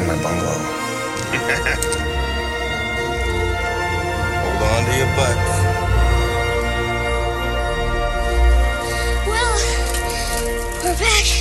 in my bungalow? Hold on to your butts. Well, we're back.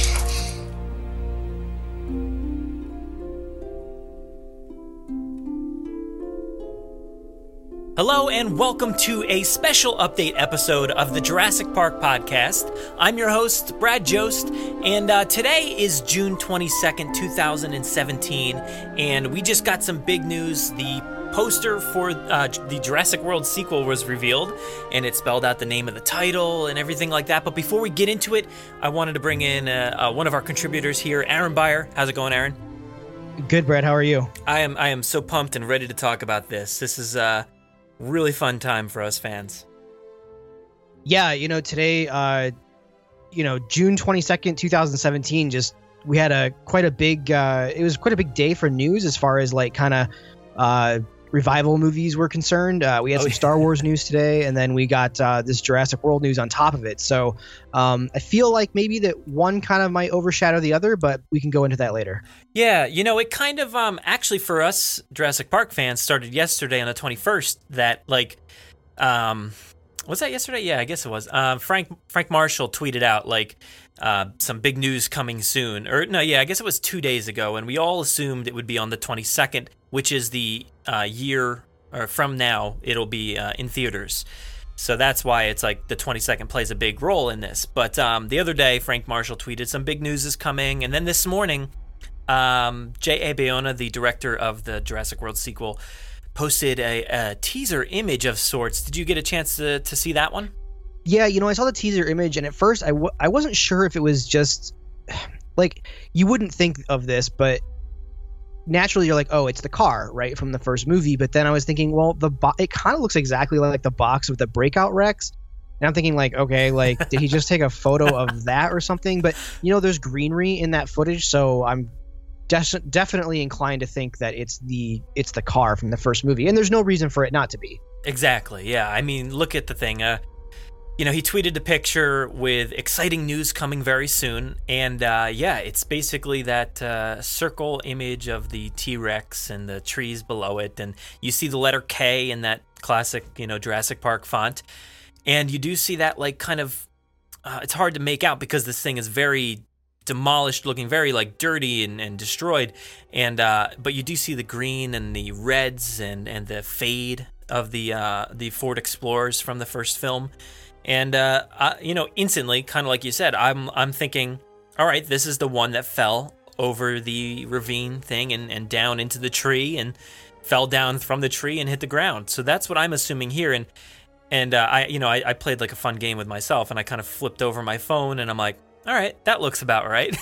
Hello, and welcome to a special update episode of the Jurassic Park podcast. I'm your host, Brad Jost, and uh, today is June 22nd, 2017, and we just got some big news. The poster for uh, the Jurassic World sequel was revealed, and it spelled out the name of the title and everything like that. But before we get into it, I wanted to bring in uh, uh, one of our contributors here, Aaron Beyer. How's it going, Aaron? Good, Brad. How are you? I am I am so pumped and ready to talk about this. This is a really fun time for us fans. Yeah, you know, today, uh, you know, June twenty second, two thousand seventeen. Just we had a quite a big. Uh, it was quite a big day for news as far as like kind of uh, revival movies were concerned. Uh, we had Oh, some yeah. Star Wars news today, and then we got uh, this Jurassic World news on top of it. So um, I feel like maybe that one kind of might overshadow the other, but we can go into that later. Yeah, you know, it kind of um actually for us Jurassic Park fans started yesterday on the 21st that like um was that yesterday? Yeah, I guess it was. Um Frank Frank Marshall tweeted out like uh, some big news coming soon. Or no, yeah, I guess it was 2 days ago and we all assumed it would be on the 22nd, which is the uh, year or from now it'll be uh, in theaters. So that's why it's like the 22nd plays a big role in this. But um, the other day, Frank Marshall tweeted some big news is coming. And then this morning, um, J.A. Bayona, the director of the Jurassic World sequel, posted a, a teaser image of sorts. Did you get a chance to, to see that one? Yeah, you know, I saw the teaser image, and at first I w- I wasn't sure if it was just like you wouldn't think of this, but naturally you're like, oh, it's the car, right, from the first movie. But then I was thinking, well, the bo- it kind of looks exactly like the box with the breakout Rex. And I'm thinking, like, okay, like, did he just take a photo of that or something? But you know, there's greenery in that footage, so I'm des- definitely inclined to think that it's the it's the car from the first movie, and there's no reason for it not to be. Exactly. Yeah. I mean, look at the thing. Uh, you know, he tweeted a picture with exciting news coming very soon, and uh, yeah, it's basically that uh, circle image of the T Rex and the trees below it, and you see the letter K in that classic, you know, Jurassic Park font, and you do see that like kind of. Uh, it's hard to make out because this thing is very demolished looking very like dirty and, and destroyed. And uh, but you do see the green and the reds and and the fade of the uh, the Ford Explorers from the first film and uh, I, you know instantly kind of like you said I'm I'm thinking all right this is the one that fell over the ravine thing and, and down into the tree and fell down from the tree and hit the ground so that's what I'm assuming here and and uh, I, you know, I, I played like a fun game with myself, and I kind of flipped over my phone, and I'm like, all right, that looks about right,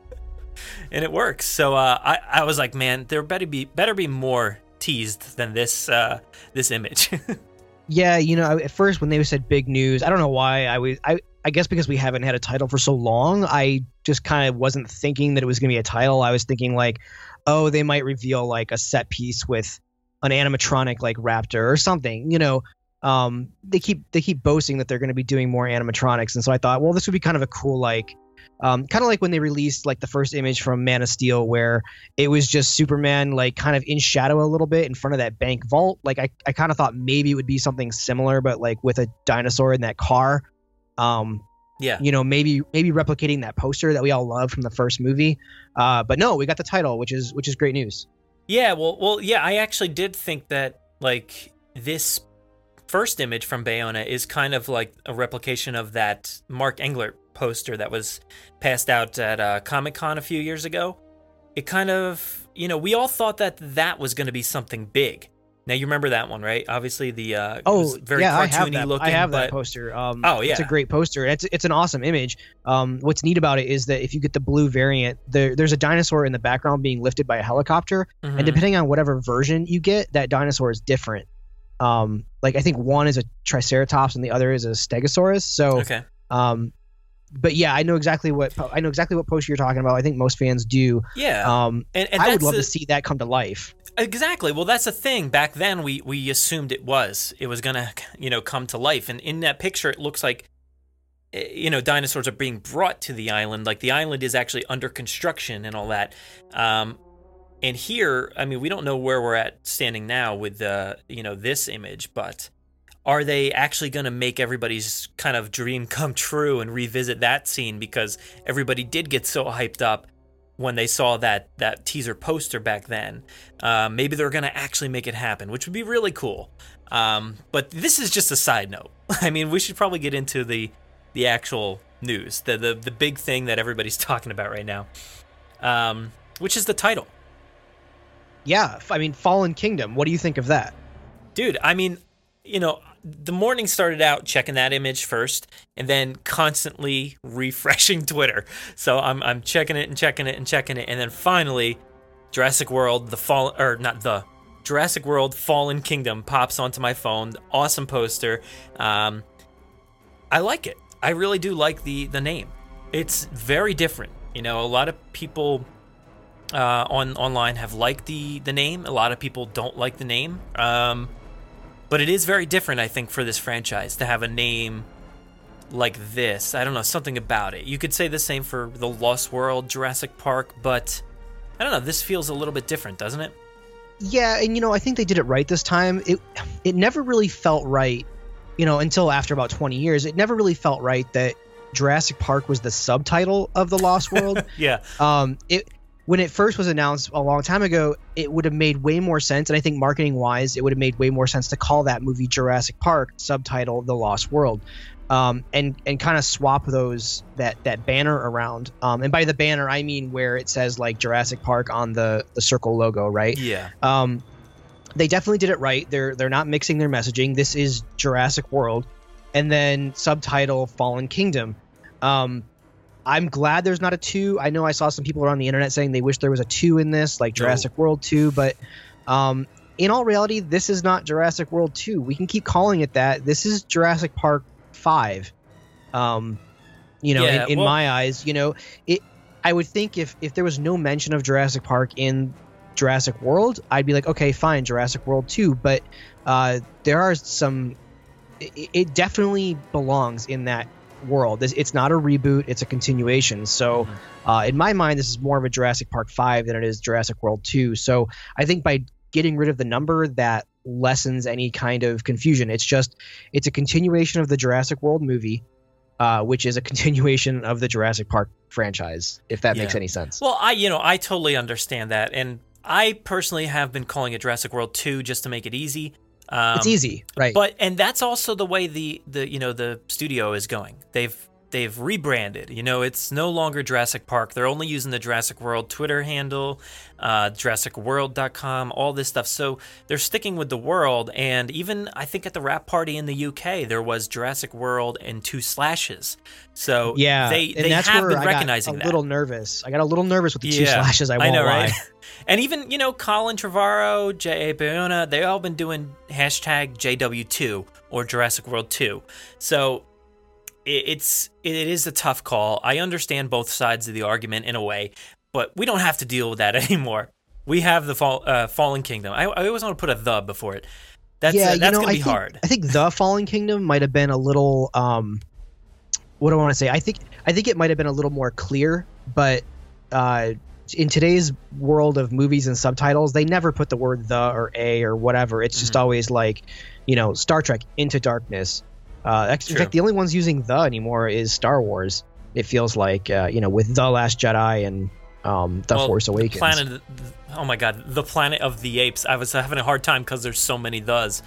and it works. So uh, I, I was like, man, there better be better be more teased than this uh, this image. Yeah, you know, at first when they said big news, I don't know why I was I I guess because we haven't had a title for so long, I just kind of wasn't thinking that it was going to be a title. I was thinking like, oh, they might reveal like a set piece with an animatronic like raptor or something, you know. Um they keep they keep boasting that they're going to be doing more animatronics and so I thought, well, this would be kind of a cool like um, kind of like when they released like the first image from Man of Steel, where it was just Superman like kind of in shadow a little bit in front of that bank vault. Like I, I kind of thought maybe it would be something similar, but like with a dinosaur in that car. Um, yeah, you know, maybe maybe replicating that poster that we all love from the first movie. Uh, but no, we got the title, which is which is great news. yeah. Well, well, yeah. I actually did think that like this first image from Bayona is kind of like a replication of that Mark Englert poster that was passed out at uh, Comic Con a few years ago. It kind of, you know, we all thought that that was going to be something big. Now you remember that one, right? Obviously, the uh, it Oh, was very yeah, I have that. looking. I have but, that poster. Um, Oh, it's a great poster. It's it's an awesome image. Um, what's neat about it is that if you get the blue variant, there, there's a dinosaur in the background being lifted by a helicopter, Mhm. and depending on whatever version you get, that dinosaur is different. Um, like I think one is a Triceratops and the other is a Stegosaurus. So, okay, um, but yeah, I know exactly what po- I know exactly what poster you're talking about. I think most fans do. yeah, Um, and, and I would love the- to see that come to life. Exactly. Well, that's the thing. Back then, we we assumed it was it was gonna you know come to life, and in that picture, it looks like eh, you know dinosaurs are being brought to the island. Like the island is actually under construction and all that. Um, and here, I mean, we don't know where we're at standing now with uh, you know this image, but are they actually going to make everybody's kind of dream come true and revisit that scene because everybody did get so hyped up when they saw that that teaser poster back then. Uh, maybe they're going to actually make it happen, which would be really cool. Um, but this is just a side note. I mean, we should probably get into the the actual news, the the, the big thing that everybody's talking about right now, um, which is the title. Yeah, I mean, Fallen Kingdom. What do you think of that? Dude, I mean, you know, the morning started out checking that image first and then constantly refreshing Twitter. So I'm I'm checking it and checking it and checking it and then finally Jurassic World the fall or not the Jurassic World Fallen Kingdom pops onto my phone. Awesome poster. Um I like it. I really do like the the name. It's very different. You know, a lot of people uh, on online have liked the the name. A lot of people don't like the name. Um, but it is very different, I think, for this franchise to have a name like this. I don't know, something about it. You could say the same for the Lost World, Jurassic Park, but I don't know. This feels a little bit different, doesn't it? Yeah, and you know, I think they did it right this time. It it never really felt right, you know, until after about 20 years. It never really felt right that Jurassic Park was the subtitle of the Lost World. Yeah. um it when it first was announced a long time ago, it would have made way more sense and I think marketing wise, it would have made way more sense to call that movie Jurassic Park, subtitle The Lost World. Um, and and kind of swap those that that banner around. Um, and by the banner, I mean where it says like Jurassic Park on the the circle logo, right? Yeah. Um, they definitely did it right. They're they're not mixing their messaging. This is Jurassic World, and then subtitle Fallen Kingdom. Um, I'm glad there's not a two. I know I saw some people around the internet saying they wish there was a two in this, like No. Jurassic World two, but um, in all reality, this is not Jurassic World two. We can keep calling it that. This is Jurassic Park five. Um, you know, Yeah, in, in well- my eyes, you know, it. I would think if if there was no mention of Jurassic Park in Jurassic World, I'd be like, okay, fine, Jurassic World 2. But uh, there are some. It, it definitely belongs in that world. It's, it's not a reboot; it's a continuation. So, uh, in my mind, this is more of a Jurassic Park 5 than it is Jurassic World 2. So, I think by getting rid of the number, that lessens any kind of confusion. It's just it's a continuation of the Jurassic World movie. Uh, which is a continuation of the Jurassic Park franchise, if that makes any sense. Well, I you know I totally understand that, and I personally have been calling it Jurassic World Two just to make it easy. Um, it's easy, right? But and that's also the way the the you know the studio is going. They've they've rebranded. You know, it's no longer Jurassic Park. They're only using the Jurassic World Twitter handle, uh, JurassicWorld.com, all this stuff. So they're sticking with the world. And even I think at the wrap party in the UK, there was Jurassic World and two slashes. So Yeah, they and they that's have where been I got recognizing a that. little nervous. I got a little nervous with the two slashes. I won't know, lie. right? and even you know Colin Trevorrow, J.A. Bayona, they all been doing hashtag JW2 or Jurassic World 2. So it's it is a tough call. I understand both sides of the argument in a way, but we don't have to deal with that anymore. We have the fall, uh, Fallen Kingdom. I, I always want to put a the before it. That's yeah, uh, you that's know, gonna I be think, hard. I think the Fallen Kingdom might have been a little. Um, what do I want to say? I think I think it might have been a little more clear, but uh, in today's world of movies and subtitles, they never put the word the or a or whatever. It's just Mhm. always like, you know, Star Trek Into Darkness. Uh, in True. fact, the only ones using the anymore is Star Wars. It feels like, uh, you know, with the Last Jedi and um, the Well, Force Awakens. Planet, oh my god, the Planet of the Apes. I was having a hard time because there's so many thes,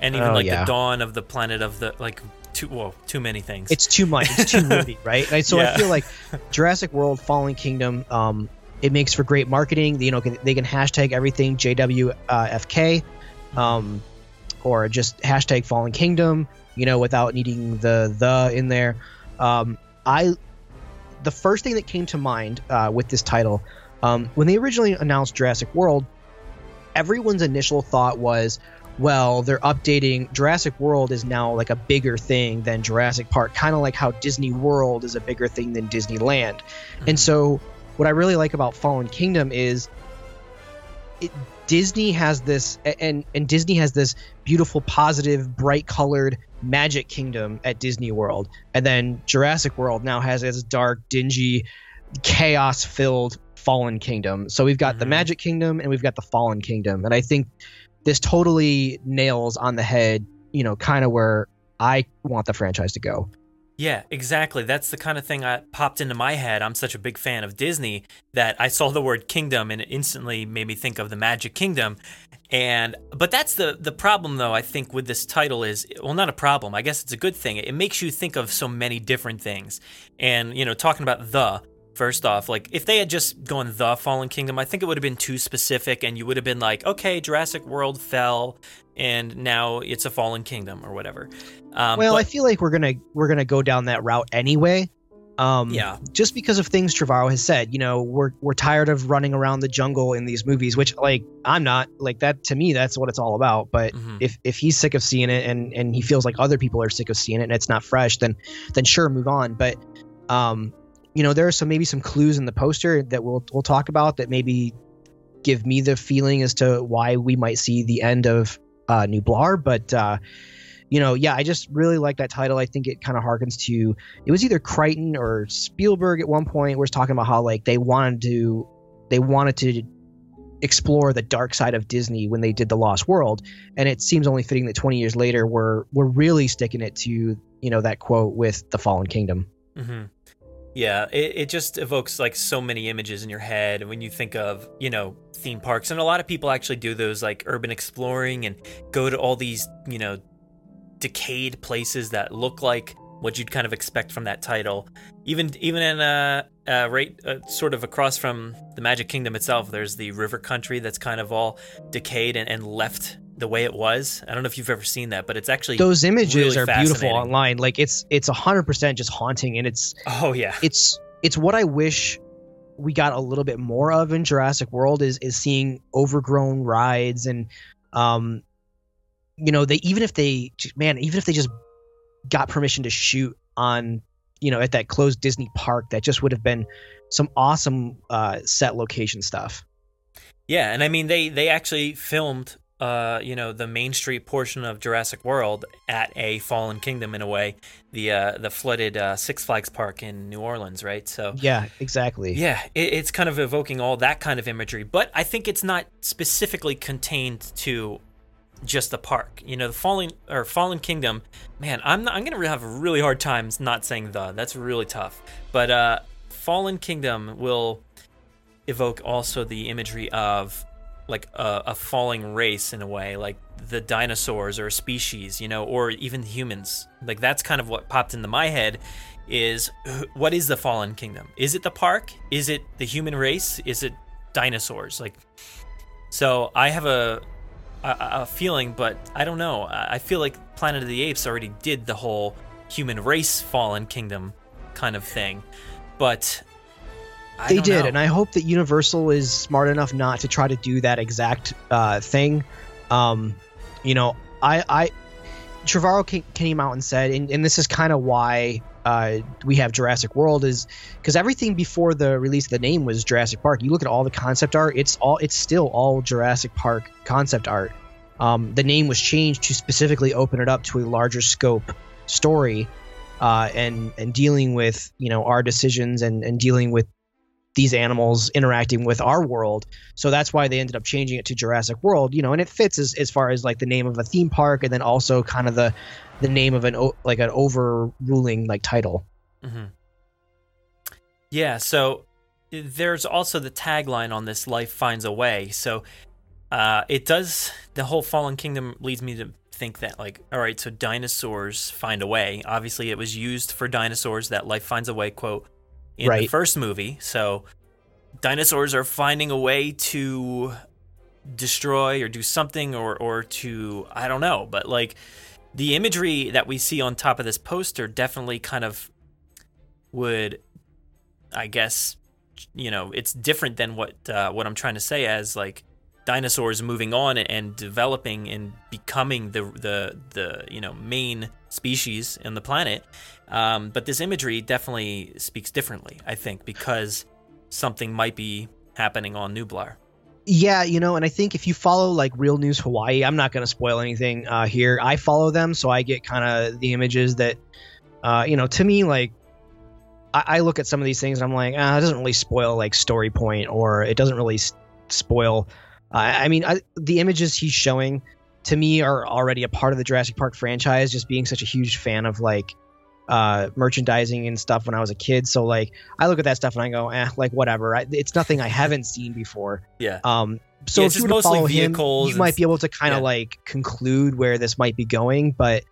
and even Oh, like yeah. the Dawn of the Planet of the like too whoa too many things. it's too much. It's too movie, right? And so Yeah. I feel like Jurassic World, Fallen Kingdom, um, it makes for great marketing. You know, they can hashtag everything JWFK. um, or just hashtag Fallen Kingdom, you know, without needing the the in there. Um, I the first thing that came to mind uh, with this title um, when they originally announced Jurassic World, everyone's initial thought was, well, they're updating Jurassic World is now like a bigger thing than Jurassic Park, kind of like how Disney World is a bigger thing than Disneyland. And so, what I really like about Fallen Kingdom is it, Disney has this, and and Disney has this beautiful, positive, bright colored Magic Kingdom at Disney World, and then Jurassic World now has this dark, dingy, chaos filled Fallen Kingdom. So we've got the mm-hmm. Magic Kingdom and we've got the Fallen Kingdom, and I think this totally nails on the head, you know, kind of where I want the franchise to go. Yeah, exactly. That's the kind of thing that popped into my head. I'm such a big fan of Disney that I saw the word kingdom and it instantly made me think of the Magic Kingdom. And but that's the the problem though I think with this title is well not a problem. I guess it's a good thing. It makes you think of so many different things. And you know, talking about the First off, like if they had just gone the Fallen Kingdom, I think it would have been too specific, and you would have been like, okay, Jurassic World fell, and now it's a Fallen Kingdom or whatever. Um, well, but- I feel like we're gonna we're gonna go down that route anyway. Um, Yeah. Just because of things Trevorrow has said, you know, we're we're tired of running around the jungle in these movies, which like I'm not like that. To me, that's what it's all about. But Mhm. if if he's sick of seeing it and and he feels like other people are sick of seeing it and it's not fresh, then then sure, move on. But um, you know, there are some maybe some clues in the poster that we'll we'll talk about that maybe give me the feeling as to why we might see the end of uh, Nublar. But uh, you know, yeah, I just really like that title. I think it kind of harkens to it was either Crichton or Spielberg at one point was talking about how like they wanted to they wanted to explore the dark side of Disney when they did the Lost World, and it seems only fitting that 20 years later we're we're really sticking it to you know that quote with the Fallen Kingdom. Mm-hmm. Yeah, it, it just evokes like so many images in your head when you think of, you know, theme parks. And a lot of people actually do those like urban exploring and go to all these, you know, decayed places that look like what you'd kind of expect from that title. Even even in uh, uh right uh, sort of across from the Magic Kingdom itself, there's the river country that's kind of all decayed and, and left the way it was. I don't know if you've ever seen that, but it's actually Those images really are beautiful online. Like it's it's 100% just haunting and it's Oh yeah. it's it's what I wish we got a little bit more of in Jurassic World is is seeing overgrown rides and um you know they even if they man even if they just got permission to shoot on you know at that closed Disney park that just would have been some awesome uh set location stuff. Yeah, and I mean they they actually filmed uh you know the Main Street portion of Jurassic World at a fallen kingdom in a way, the uh the flooded uh, Six Flags park in New Orleans, right? So Yeah, exactly. yeah, it, it's kind of evoking all that kind of imagery, but I think it's not specifically contained to just the park. You know, the fallen or fallen kingdom. Man, I'm not, I'm gonna have a really hard time not saying the. That's really tough. But uh, fallen kingdom will evoke also the imagery of like a, a falling race in a way, like the dinosaurs or a species, you know, or even humans. Like that's kind of what popped into my head. Is what is the fallen kingdom? Is it the park? Is it the human race? Is it dinosaurs? Like, so I have a a, a feeling, but I don't know. I feel like Planet of the Apes already did the whole human race fallen kingdom kind of thing, but I they did, know. and I hope that Universal is smart enough not to try to do that exact uh, thing. Um, you know, I, I Trevorrow ca- came out and said, and, and this is kind of why uh, we have Jurassic World is because everything before the release of the name was Jurassic Park. You look at all the concept art; it's all it's still all Jurassic Park concept art. Um, the name was changed to specifically open it up to a larger scope story, uh, and and dealing with you know our decisions and and dealing with these animals interacting with our world. So that's why they ended up changing it to Jurassic World, you know, and it fits as, as far as like the name of a theme park and then also kind of the the name of an o- like an overruling like title. Mhm. Yeah, so there's also the tagline on this life finds a way. So uh, it does the whole fallen kingdom leads me to think that like all right, so dinosaurs find a way. Obviously it was used for dinosaurs that life finds a way quote in the first movie. So dinosaurs are finding a way to destroy or do something or or to I don't know, but like the imagery that we see on top of this poster definitely kind of would I guess you know, it's different than what uh, what I'm trying to say as like dinosaurs moving on and developing and becoming the the the you know main species in the planet. Um, but this imagery definitely speaks differently, I think, because something might be happening on Nublar. Yeah, you know, and I think if you follow like Real News Hawaii, I'm not going to spoil anything uh, here. I follow them, so I get kind of the images that, uh, you know, to me, like, I, I, look at some of these things and I'm like, ah, it doesn't really spoil like story point or it doesn't really s- spoil. Uh, I mean, I, the images he's showing to me are already a part of the Jurassic Park franchise, just being such a huge fan of like uh, merchandising and stuff when I was a kid. So like I look at that stuff and I go, eh, like whatever. I, it's nothing I haven't seen before. Yeah. Um. So Yeah, if you just were to follow mostly him, vehicles you and might be able to kind of yeah. like conclude where this might be going. But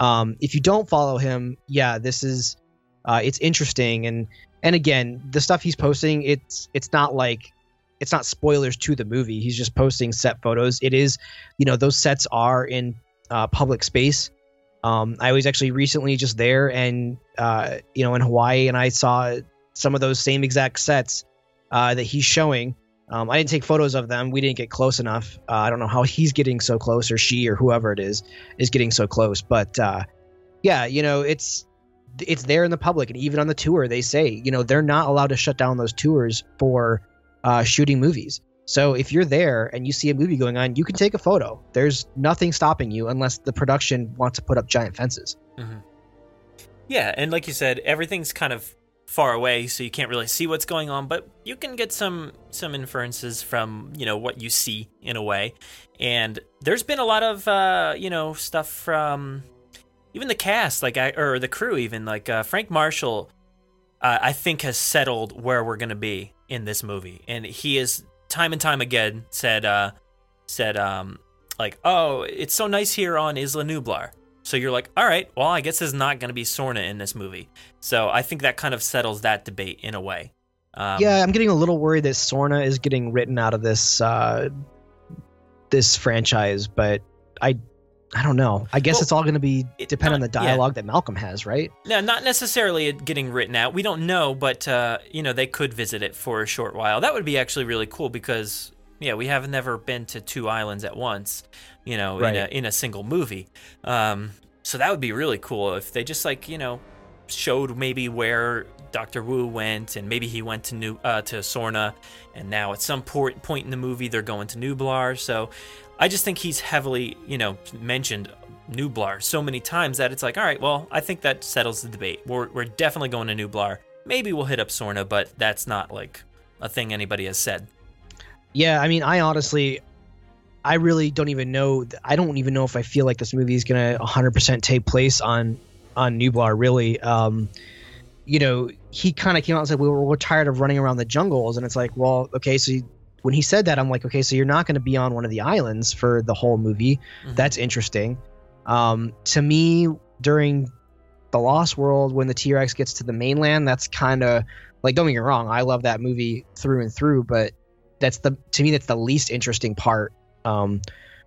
um, if you don't follow him, yeah, this is uh, it's interesting and and again, the stuff he's posting, it's it's not like it's not spoilers to the movie. He's just posting set photos. It is, you know, those sets are in uh, public space. Um, I was actually recently just there and, uh, you know, in Hawaii, and I saw some of those same exact sets uh, that he's showing. Um, I didn't take photos of them. We didn't get close enough. Uh, I don't know how he's getting so close, or she, or whoever it is, is getting so close. But uh, yeah, you know, it's it's there in the public, and even on the tour, they say, you know, they're not allowed to shut down those tours for uh, shooting movies. So if you're there and you see a movie going on, you can take a photo. There's nothing stopping you unless the production wants to put up giant fences. Yeah, and like you said, everything's kind of far away, so you can't really see what's going on, but you can get some some inferences from you know what you see in a way. And there's been a lot of uh, you know stuff from even the cast, like I or the crew, even like uh, Frank Marshall. Uh, I think has settled where we're gonna be in this movie, and he has time and time again said uh, said um like oh it's so nice here on Isla Nublar. So you're like, all right, well, I guess there's not going to be Sorna in this movie. So I think that kind of settles that debate in a way. Um, yeah, I'm getting a little worried that Sorna is getting written out of this uh, this franchise, but I I don't know. I guess Well, it's all going to be depend on the not- yeah. dialogue that Malcolm has, right? No, not necessarily getting written out. We don't know, but uh, you know they could visit it for a short while. That would be actually really cool because yeah, we have never been to two islands at once. You know, Right. in a in a single movie. Um, so that would be really cool if they just like you know showed maybe where Doctor Wu went and maybe he went to New uh, to Sorna, and now at some point point in the movie they're going to Nublar. So I just think he's heavily you know mentioned Nublar so many times that it's like, all right, well, I think that settles the debate. We're, we're definitely going to Nublar. Maybe we'll hit up Sorna, but that's not like a thing anybody has said. Yeah, I mean, I honestly, I really don't even know. I don't even know if I feel like this movie is gonna 100% take place on on Nublar. Really, um, you know, he kind of came out and said we were, we're tired of running around the jungles, and it's like, well, okay, so. You, when he said that, I'm like, okay, so you're not going to be on one of the islands for the whole movie. Mhm. That's interesting. Um, to me, during the Lost World, when the T Rex gets to the mainland, that's kind of like, don't get me wrong, I love that movie through and through, but that's the to me that's the least interesting part. Um,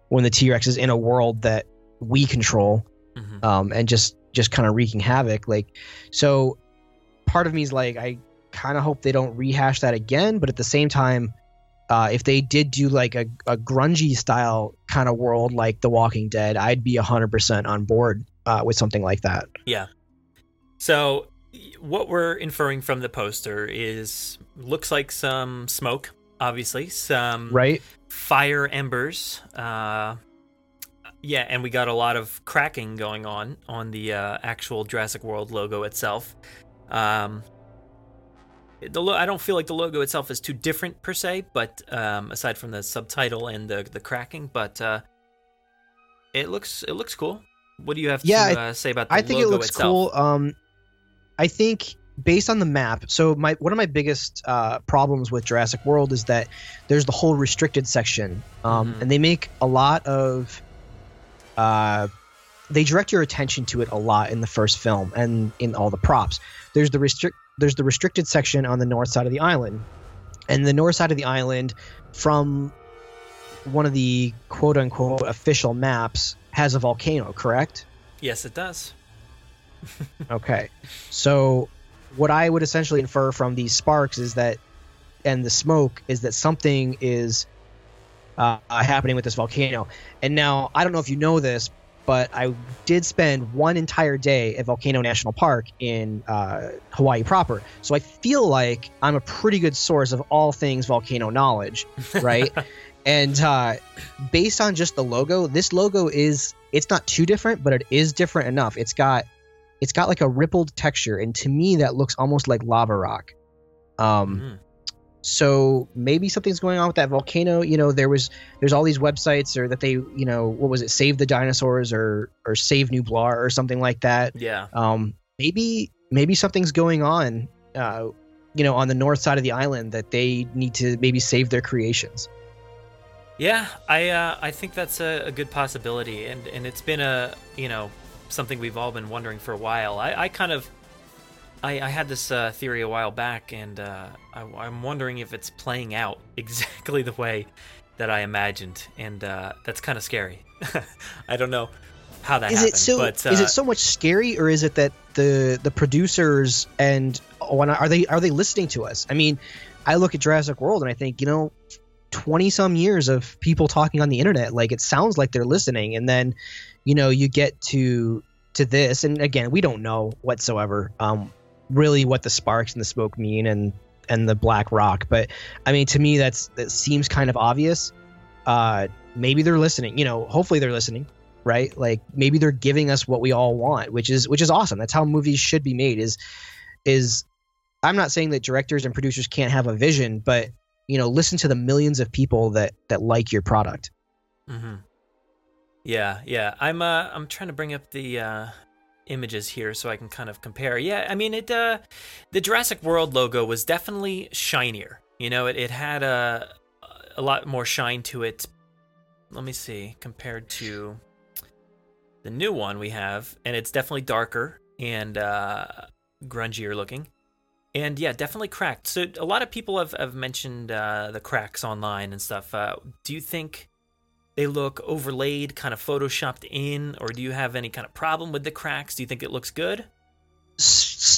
when the T Rex is in a world that we control, Mhm. um, and just just kind of wreaking havoc. Like, so part of me is like, I kind of hope they don't rehash that again, but at the same time. Uh, if they did do like a, a grungy style kind of world like The Walking Dead, I'd be 100% on board uh, with something like that. Yeah. So what we're inferring from the poster is looks like some smoke, obviously, some Right? fire embers. Uh, yeah, and we got a lot of cracking going on on the uh, actual Jurassic World logo itself. Um, the lo- I don't feel like the logo itself is too different per se, but um, aside from the subtitle and the the cracking, but uh, it looks it looks cool. What do you have Yeah, to uh, say about the logo? I think it looks itself? cool. Um, I think based on the map. So my one of my biggest uh, problems with Jurassic World is that there's the whole restricted section, um, Mhm. and they make a lot of. Uh, they direct your attention to it a lot in the first film and in all the props. There's the restrict. There's the restricted section on the north side of the island, and the north side of the island, from one of the quote unquote official maps has a volcano, correct? Yes, it does. Okay. So what I would essentially infer from these sparks is that and the smoke is that something is uh, happening with this volcano. And now I don't know if you know this, but I did spend one entire day at Volcano National Park in uh, Hawaii proper. So I feel like I'm a pretty good source of all things volcano knowledge, right? and uh, based on just the logo, this logo is it's not too different, but it is different enough. It's got it's got like a rippled texture, and to me that looks almost like lava rock. Um, Mhm. So maybe something's going on with that volcano you know there was there's all these websites or that they you know what was it save the dinosaurs or or save Nublar or something like that Yeah. um maybe maybe something's going on uh you know on the north side of the island that they need to maybe save their creations Yeah, I uh, I think that's a, a good possibility, and and it's been a you know something we've all been wondering for a while. I, I kind of I, I had this uh, theory a while back, and uh, I, I'm wondering if it's playing out exactly the way that I imagined, and uh, that's kind of scary. I don't know how that is happened, it so but is uh, it so much scary or is it that the the producers and when are they are they listening to us i mean i look at jurassic world and i think you know 20 some years of people talking on the internet like it sounds like they're listening and then you know you get to to this and again we don't know whatsoever um really what the sparks and the smoke mean and and the black rock. But i mean to me that's that seems kind of obvious. Uh maybe they're listening you know hopefully they're listening right? Like maybe they're giving us what we all want which is which is awesome. That's how movies should be made is is i'm not saying that directors and producers can't have a vision but you know listen to the millions of people that that like your product. Mm-hmm. Yeah, yeah. I'm uh I'm trying to bring up the uh images here so I can kind of compare. Yeah, I mean it uh the Jurassic World logo was definitely shinier. You know, it, it had a a lot more shine to it. Let me see, compared to the new one we have, and it's definitely darker and uh grungier looking. And yeah, definitely cracked. So a lot of people have, have mentioned uh, the cracks online and stuff. Uh, do you think they look overlaid, kind of photoshopped in, or do you have any kind of problem with the cracks? Do you think it looks good?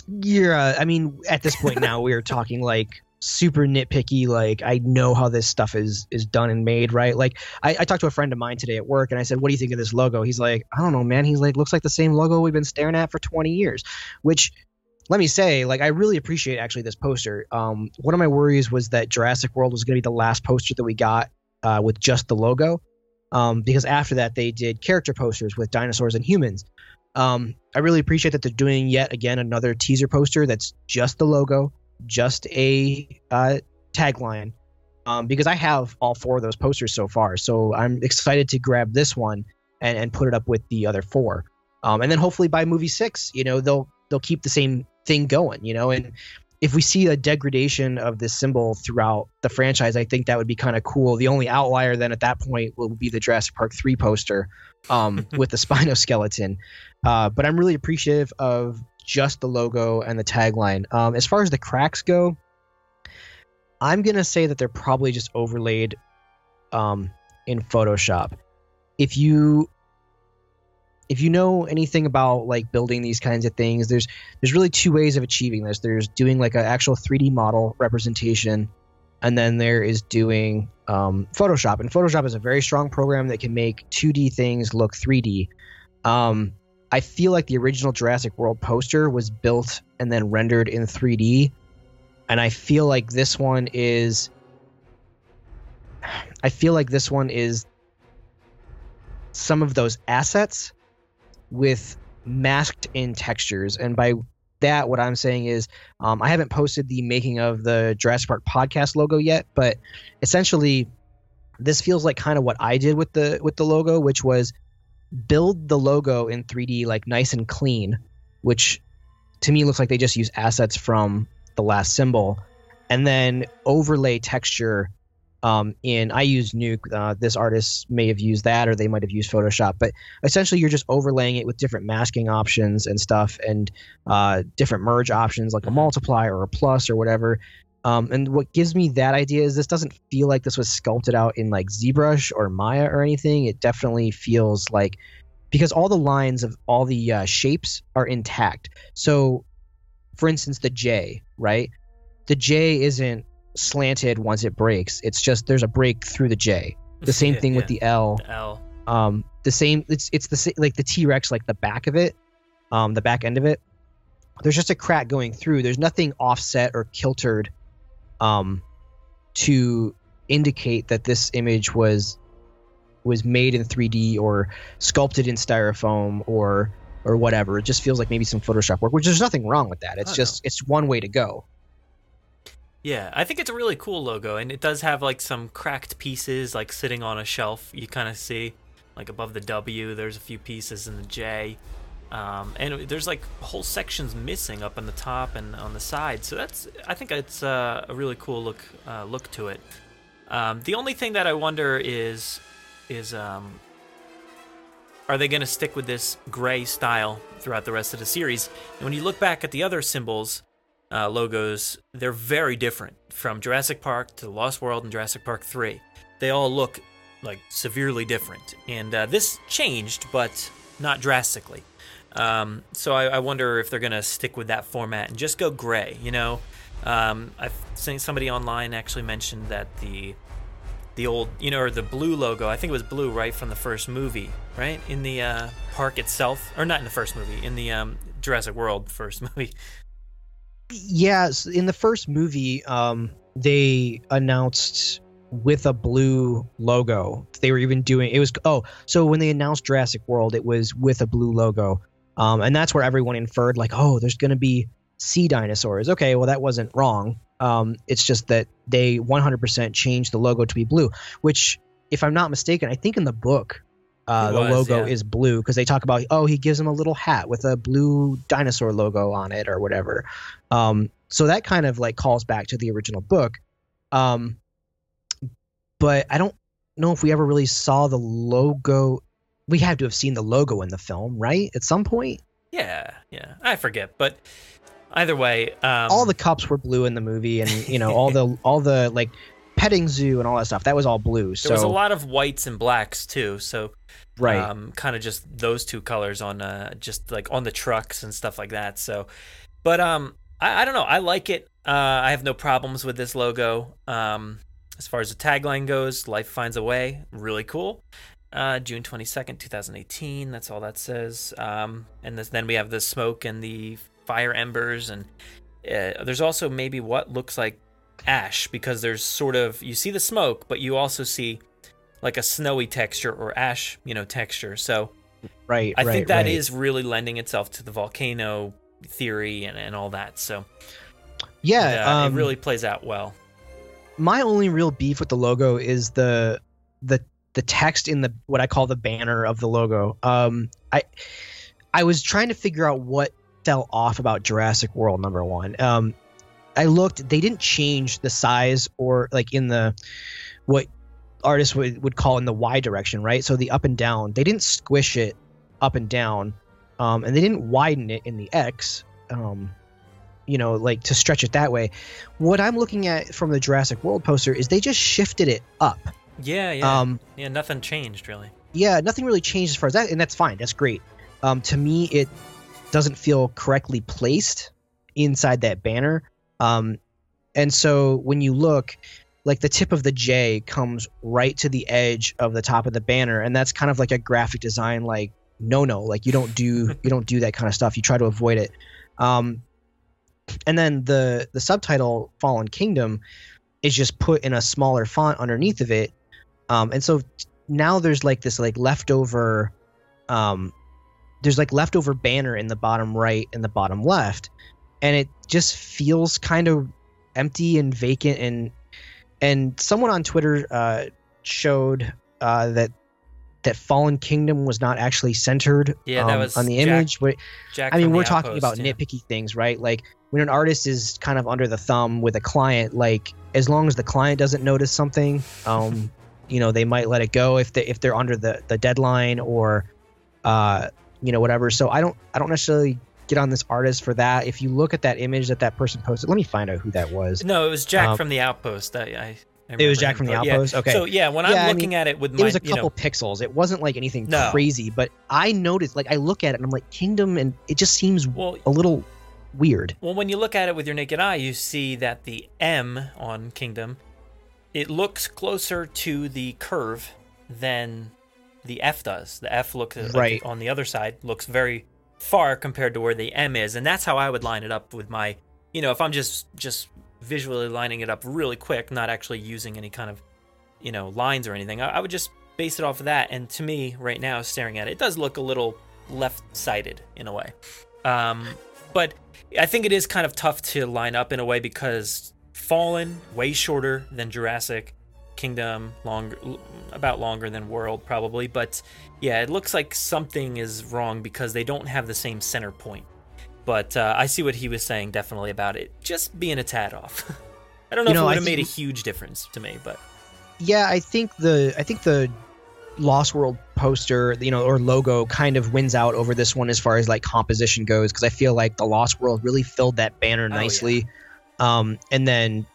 You're uh, i mean at this point now we are talking like super nitpicky like i know how this stuff is is done and made right? Like I, I talked to a friend of mine today at work and i said what do you think of this logo? He's like i don't know man. He's like looks like the same logo we've been staring at for 20 years. Which let me say like i really appreciate actually this poster. Um one of my worries was that jurassic world was going to be the last poster that we got uh, with just the logo um, because after that they did character posters with dinosaurs and humans um, I really appreciate that they're doing yet again another teaser poster that's just the logo, just a uh, tagline, um, because I have all four of those posters so far. So I'm excited to grab this one and, and put it up with the other four, um, and then hopefully by movie six, you know, they'll they'll keep the same thing going, you know, and if we see a degradation of this symbol throughout the franchise, I think that would be kind of cool. The only outlier then at that point will be the Jurassic Park 3 poster um, with the Spinoskeleton. Uh, but I'm really appreciative of just the logo and the tagline. Um, as far as the cracks go, I'm going to say that they're probably just overlaid um, in Photoshop. If you if you know anything about like building these kinds of things, there's there's really two ways of achieving this. There's doing like an actual 3D model representation, and then there is doing um, Photoshop. And Photoshop is a very strong program that can make 2D things look 3D. Um, I feel like the original Jurassic World poster was built and then rendered in 3D, and I feel like this one is. I feel like this one is some of those assets with masked in textures. And by that, what I'm saying is, um, I haven't posted the making of the Jurassic Park podcast logo yet, but essentially, this feels like kind of what I did with the with the logo, which was build the logo in 3D like nice and clean, which to me looks like they just use assets from the last symbol, and then overlay texture um, in I use Nuke. Uh, this artist may have used that, or they might have used Photoshop. But essentially, you're just overlaying it with different masking options and stuff, and uh, different merge options like a multiply or a plus or whatever. Um, and what gives me that idea is this doesn't feel like this was sculpted out in like ZBrush or Maya or anything. It definitely feels like because all the lines of all the uh, shapes are intact. So, for instance, the J, right? The J isn't slanted once it breaks. It's just there's a break through the J. The same Yeah, thing with the L. The L. Um, the same. It's it's the like the T Rex, like the back of it, um, the back end of it. There's just a crack going through. There's nothing offset or kiltered, um, to indicate that this image was was made in 3D or sculpted in styrofoam or or whatever. It just feels like maybe some Photoshop work, which there's nothing wrong with that. It's just it's one way to go. Yeah, I think it's a really cool logo, and it does have like some cracked pieces like sitting on a shelf. You kind of see, like above the W, there's a few pieces in the J, um, and there's like whole sections missing up on the top and on the side. So that's I think it's uh, a really cool look uh, look to it. Um, the only thing that I wonder is is um, are they going to stick with this gray style throughout the rest of the series? And when you look back at the other symbols uh, logos, they're very different from Jurassic Park to Lost World and Jurassic Park 3. They all look like severely different. And uh, this changed, but not drastically. Um, so I, I wonder if they're going to stick with that format and just go gray, you know? Um, I've seen somebody online actually mentioned that the the old, you know, or the blue logo. I think it was blue right from the first movie, right in the uh, park itself, or not in the first movie, in the um, Jurassic World first movie. Yeah, s- in the first movie, um, they announced with a blue logo. They were even doing it was oh, so when they announced Jurassic World, it was with a blue logo, um, and that's where everyone inferred like, oh, there's going to be sea dinosaurs. Okay, well that wasn't wrong. Um, it's just that they 100% changed the logo to be blue, which, if I'm not mistaken, I think in the book. Uh, It the logo yeah. is blue because they talk about oh he gives him a little hat with a blue dinosaur logo on it or whatever um, so that kind of like calls back to the original book. Um, but I don't know if we ever really saw the logo. We had to have seen the logo in the film, right? At some point, Yeah, yeah, I forget, but either way, um, all the cups were blue in the movie, and you know all the all the like petting zoo and all that stuff. That was all blue. there so was a lot of whites and blacks too. So right. um, kind of just those two colors on uh, just like on the trucks and stuff like that. So, but um, I, I don't know. I like it. Uh, I have no problems with this logo. Um, as far as the tagline goes, life finds a way. Really cool. Uh, June twenty second, two thousand eighteen. That's all that says. Um, and this, then we have the smoke and the fire embers, and uh, there's also maybe what looks like ash because there's sort of you see the smoke, but you also see like a snowy texture or ash, you know, texture. So right. I right, think that right. is really lending itself to the volcano theory and, and all that. So yeah. uh, um, it really plays out well. my only real beef with the logo is the the the text in the what I call the banner of the logo. Um, I I was trying to figure out what fell off about Jurassic World number one. Um, I looked; they didn't change the size or like in the what artists would, would call in the Y direction, right? So the up and down, they didn't squish it up and down, um, and they didn't widen it in the X. Um, you know, like to stretch it that way. What I'm looking at from the Jurassic World poster is they just shifted it up. Yeah, yeah, Um, yeah. Nothing changed really. yeah, nothing really changed as far as that, and that's fine. That's great. Um, to me, it doesn't feel correctly placed inside that banner. Um, and so when you look, like the tip of the J comes right to the edge of the top of the banner, and that's kind of like a graphic design, like no, no, like you don't do you don't do that kind of stuff. You try to avoid it. Um, and then the the subtitle Fallen Kingdom is just put in a smaller font underneath of it. Um, and so now there's like this like leftover um there's like leftover banner in the bottom right and the bottom left and it just feels kind of empty and vacant and and someone on twitter uh showed uh that that fallen kingdom was not actually centered Yeah, that um, was on the Jack- image but I mean, we're talking Outpost, about yeah. nitpicky things, right? Like when an artist is kind of under the thumb with a client, like as long as the client doesn't notice something, um, you know, they might let it go if they if they're under the the deadline or, uh, you know, whatever. So I don't I don't necessarily get on this artist for that. If you look at that image that that person posted, let me find out who that was. No, it was Jack Um, from the Outpost. I, I, I It was Jack from the but yeah. Outpost? Okay. So yeah, when Yeah, I'm looking mean, at it with It was a you couple know, pixels. It wasn't like anything No. crazy, but I noticed, like, I look at it and I'm like, Kingdom, and it just seems well, a little weird. Well, when you look at it with your naked eye, you see that the M on Kingdom, it looks closer to the curve than the F does. The F looks like, Right. on the other side looks very far compared to where the M is, and that's how I would line it up with my, you know, if I'm just just visually lining it up really quick, not actually using any kind of, you know, lines or anything. I, I would just base it off of that. And to me, right now, staring at it, it does look a little left-sided in a way. Um, but I think it is kind of tough to line up in a way because Fallen way shorter than Jurassic Kingdom, longer about longer than World probably, but yeah, it looks like something is wrong because they don't have the same center point. But uh, I see what he was saying definitely about it just being a tad off. I don't know You if know, it would have made a huge difference to me, but Yeah, I think the I think the Lost World poster, you know, or logo kind of wins out over this one as far as like composition goes because I feel like the Lost World really filled that banner yeah. nicely. Um, and then,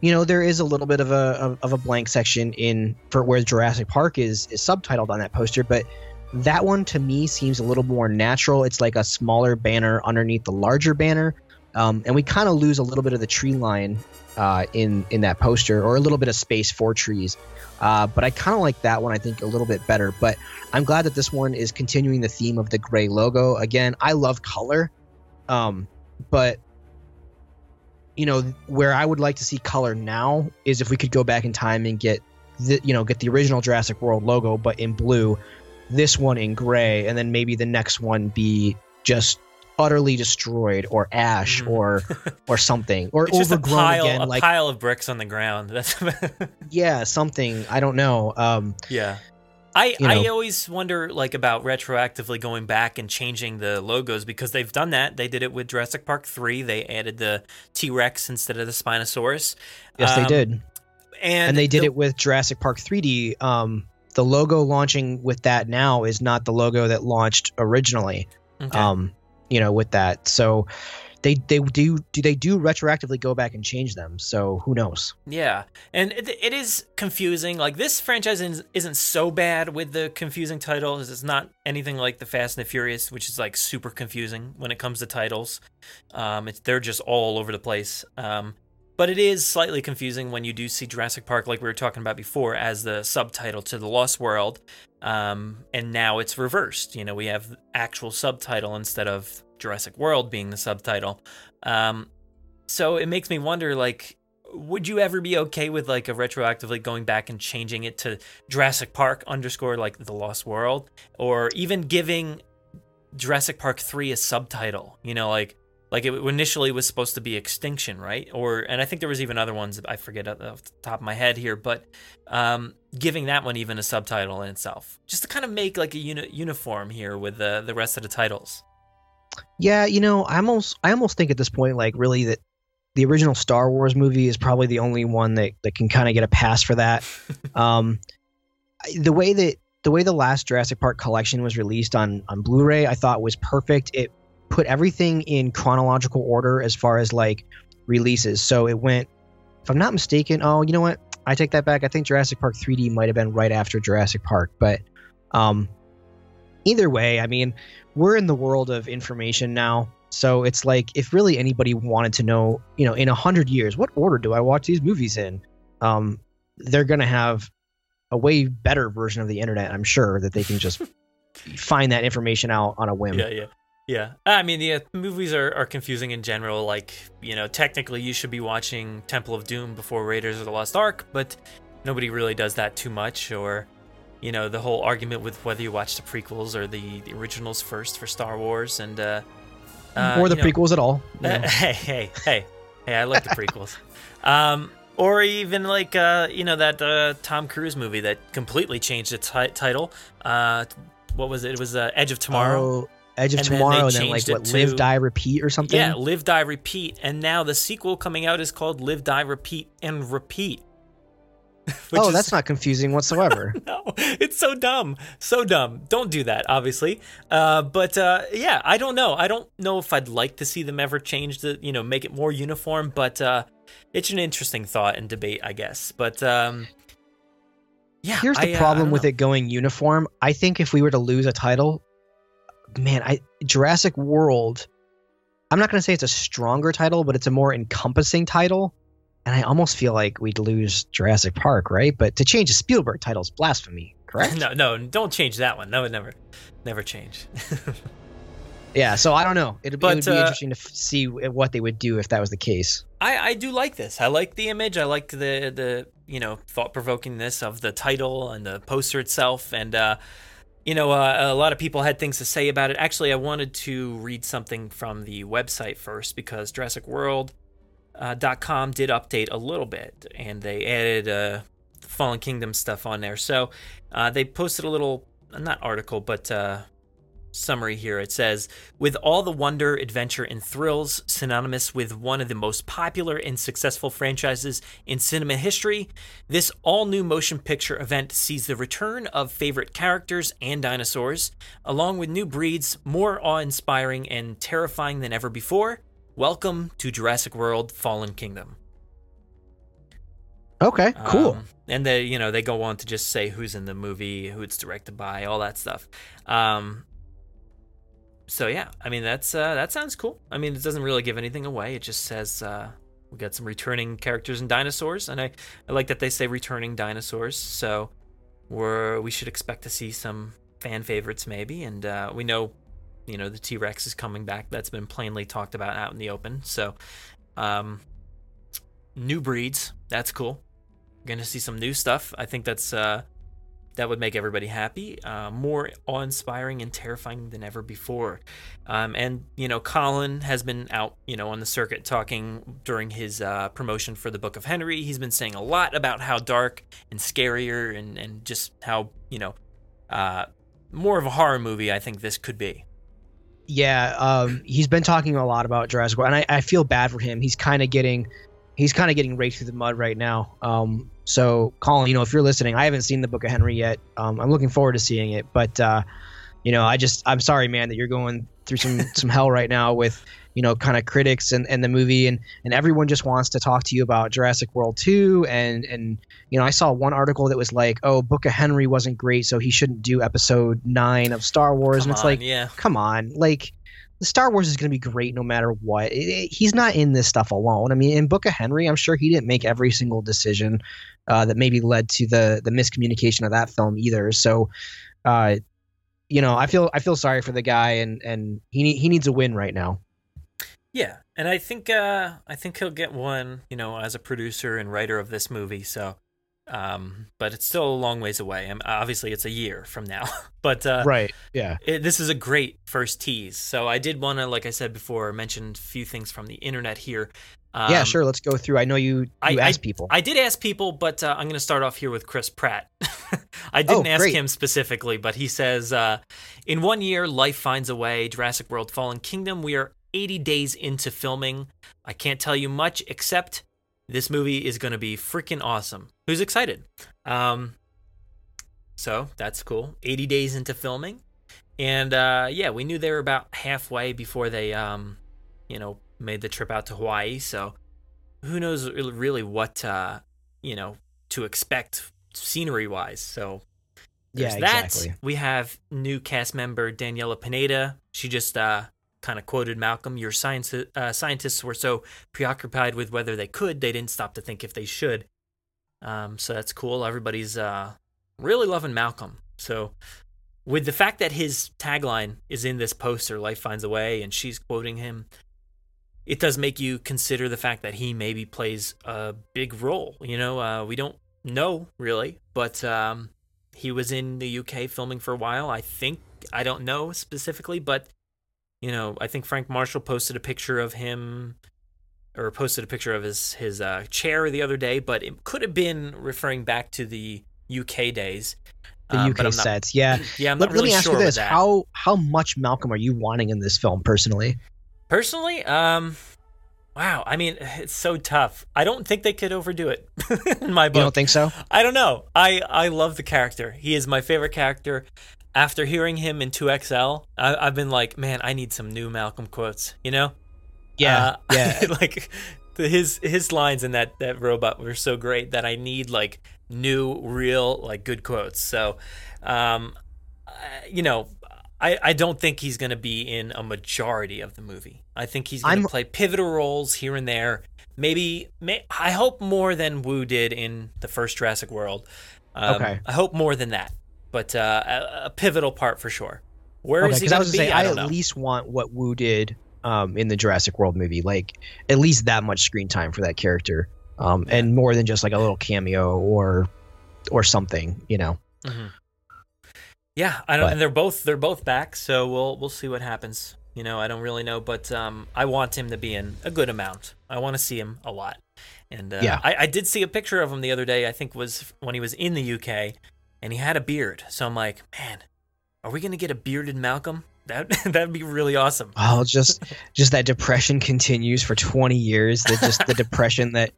you know, there is a little bit of a of, a blank section in for where Jurassic Park is is subtitled on that poster, but that one to me seems a little more natural. It's like a smaller banner underneath the larger banner, um, and we kind of lose a little bit of the tree line uh, in in that poster, or a little bit of space for trees. Uh, but I kind of like that one. I think a little bit better. But I'm glad that this one is continuing the theme of the gray logo. Again, I love color, um, but you know where I would like to see color now is if we could go back in time and get the you know get the original Jurassic World logo, but in blue. This one in gray, and then maybe the next one be just utterly destroyed or ash Mhm. or or something or it's just a overgrown pile, again a like pile of bricks on the ground. That's yeah something i don't know um Yeah. I, You I always wonder like about retroactively going back and changing the logos because they've done that. They did it with Jurassic Park 3. They added the T-Rex instead of the Spinosaurus. yes they Um, did And, and they did the- it with jurassic park 3d um the logo launching with that now is not the logo that launched originally Okay. um you know with that so they they do do they do retroactively go back and change them so who knows Yeah, and it, it is confusing. Like this franchise isn't, so bad with the confusing titles. It's not anything like the Fast and the Furious, which is like super confusing when it comes to titles. Um, it's they're just all over the place. Um, but it is slightly confusing when you do see Jurassic Park, like we were talking about before, as the subtitle to the Lost World. Um, and now it's reversed. You know, we have actual subtitle instead of Jurassic World being the subtitle. Um, so it makes me wonder, like, would you ever be okay with like a retroactively going back and changing it to Jurassic Park underscore like the Lost World, or even giving Jurassic Park three a subtitle? You know, like like it initially was supposed to be Extinction, right? Or and I think there was even other ones I forget off the top of my head here, but um, giving that one even a subtitle in itself, just to kind of make like a uni- uniform here with the the rest of the titles. Yeah you know i almost i almost think at this point like really that the original star wars movie is probably the only one that, that can kind of get a pass for that um the way that the way the last Jurassic Park collection was released on on Blu-ray, I thought was perfect. It put everything in chronological order as far as like releases. So it went, if I'm not mistaken, oh, you know what? I take that back. I think Jurassic Park 3D might have been right after Jurassic Park, but um, either way, I mean, we're in the world of information now. So it's like if really anybody wanted to know, you know, in a hundred years, what order do I watch these movies in? Um, they're gonna have a way better version of the internet, I'm sure, that they can just find that information out on a whim. Yeah, yeah. Yeah. I mean, the uh, movies are, are confusing in general. Like, you know, technically you should be watching Temple of Doom before Raiders of the Lost Ark, but nobody really does that too much. Or, you know, the whole argument with whether you watch the prequels or the, the originals first for Star Wars. And, uh, uh, or the you know- prequels at all. know. hey, hey, hey, hey! I like the prequels. um, or even like uh, you know that uh, Tom Cruise movie that completely changed its ti- title. Uh, what was it? It was uh, Edge of Tomorrow. Oh, Edge of And Tomorrow, and then, like what, Live, Die, Repeat, or something. Yeah, Live, Die, Repeat, and now the sequel coming out is called Live, Die, Repeat, and Repeat. Oh, is- that's not confusing whatsoever. no, it's so dumb, so dumb. Don't do that, obviously. Uh, but uh, yeah, I don't know. I don't know if I'd like to see them ever change the, you know, make it more uniform. But uh, it's an interesting thought and debate, I guess. But um, yeah, Here's the I, uh, problem with know. it going uniform. I think if we were to lose a title, man, I Jurassic World. I'm not going to say it's a stronger title, but it's a more encompassing title. And I almost feel like we'd lose Jurassic Park, right? But to change a Spielberg title is blasphemy, correct? No, no, don't change that one. That would never, never change. Yeah, so I don't know. It'd, But, it would be uh, interesting to f- see what they would do if that was the case. I, I do like this. I like the image. I like the the you know thought provokingness of the title and the poster itself. And uh, you know uh, a lot of people had things to say about it. Actually, I wanted to read something from the website first because Jurassic World uh, com did update a little bit and they added uh, Fallen Kingdom stuff on there. So uh, they posted a little not article but. Uh, summary here. It says, with all the wonder, adventure, and thrills synonymous with one of the most popular and successful franchises in cinema history, this all new motion picture event sees the return of favorite characters and dinosaurs, along with new breeds more awe inspiring and terrifying than ever before. Welcome to Jurassic World Fallen Kingdom. Okay, cool. Um, and they, you know, they go on to just say who's in the movie, who it's directed by, all that stuff. Um, so yeah, I mean that's uh, that sounds cool. I mean it doesn't really give anything away. It just says uh, we got some returning characters and dinosaurs, and I, I like that they say returning dinosaurs. So we're we should expect to see some fan favorites maybe, and uh, we know you know the T Rex is coming back. That's been plainly talked about out in the open. So um, new breeds, that's cool. Gonna see some new stuff. I think that's uh, that would make everybody happy. Uh, more awe-inspiring and terrifying than ever before. Um, and you know, Colin has been out, you know, on the circuit talking during his uh, promotion for the Book of Henry. He's been saying a lot about how dark and scarier and and just how you know, uh, more of a horror movie. I think this could be. Yeah, um, he's been talking a lot about Jurassic World, and I, I feel bad for him. He's kind of getting, he's kind of getting raked through the mud right now. Um, so, Colin, you know, if you're listening, I haven't seen the Book of Henry yet. Um, I'm looking forward to seeing it, but uh, you know, I just, I'm sorry, man, that you're going through some some hell right now with, you know, kind of critics and, and the movie, and and everyone just wants to talk to you about Jurassic World 2, and and you know, I saw one article that was like, oh, Book of Henry wasn't great, so he shouldn't do Episode nine of Star Wars, Come and it's on, like, yeah, come on like the star wars is going to be great no matter what. It- it- he's not in this stuff alone. I mean in book of henry i'm sure he didn't make every single decision uh, that maybe led to the the miscommunication of that film either. So uh, you know i feel i feel sorry for the guy and and he he needs a win right now yeah. And I think uh, I think he'll get one, you know, as a producer and writer of this movie. So. Um, but it's still a long ways away. Um, obviously, it's a year from now. but uh, right yeah it, this is a great first tease. So I did want to, like I said before, mention a few things from the internet here. Um, yeah sure let's go through i know you you I- asked people I did ask people, but uh, I'm going to start off here with Chris Pratt. I didn't Oh, ask him specifically, but he says, uh, "In one year, life finds a way. Jurassic World: Fallen Kingdom. We are 80 days into filming. I can't tell you much except this movie is going to be freaking awesome. Who's excited? Um, so that's cool. 80 days into filming, and uh, yeah, we knew they were about halfway before they, um, you know, made the trip out to Hawaii. So who knows really what uh, you know to expect scenery wise. So there's Yeah, that. exactly. We have new cast member Daniela Pineda. She just uh, kind of quoted Malcolm. Your science uh, scientists were so preoccupied with whether they could, they didn't stop to think if they should. Um, so that's cool. Everybody's uh, really loving Malcolm. So with the fact that his tagline is in this poster, "Life finds a way," and she's quoting him, it does make you consider the fact that he maybe plays a big role. You know, uh, we don't know really, but um, he was in the UK filming for a while. I think I don't know specifically, but you know, I think Frank Marshall posted a picture of him or posted a picture of his his uh, chair the other day, but it could have been referring back to the UK days. the Um, uk not- sets yeah Yeah, I'm let, really let me ask sure you this how how much malcolm are you wanting in this film personally Personally, um, Wow, I mean, it's so tough. I don't think they could overdo it in my book. You don't think so? I don't know. I I love the character. He is my favorite character. After hearing him in 2XL, I, I've been like, man, I need some new Malcolm quotes. You know? Yeah, Uh, yeah. like the, his his lines in that that robot were so great that I need like new, real, like good quotes. So, um, you know, I I don't think he's gonna be in a majority of the movie. I think he's gonna play pivotal roles here and there. Maybe, may, I hope more than Wu did in the first Jurassic World. Um, Okay. I hope more than that, but uh, a, a pivotal part for sure. Where is okay, he I going to be? say I I, don't at know. least want what Wu did um, in the Jurassic World movie, like at least that much screen time for that character, um, and more than just like a little cameo or or something, you know. Mhm. Yeah, I don't. But- and they're both they're both back, so we'll we'll see what happens. You know, I don't really know, but um, I want him to be in a good amount. I want to see him a lot. And uh, Yeah. I, I did see a picture of him the other day. I think was when he was in the UK, and he had a beard. So I'm like, man, are we gonna get a bearded Malcolm? That that'd be really awesome. Oh, just just that depression continues for 20 years. That just the depression that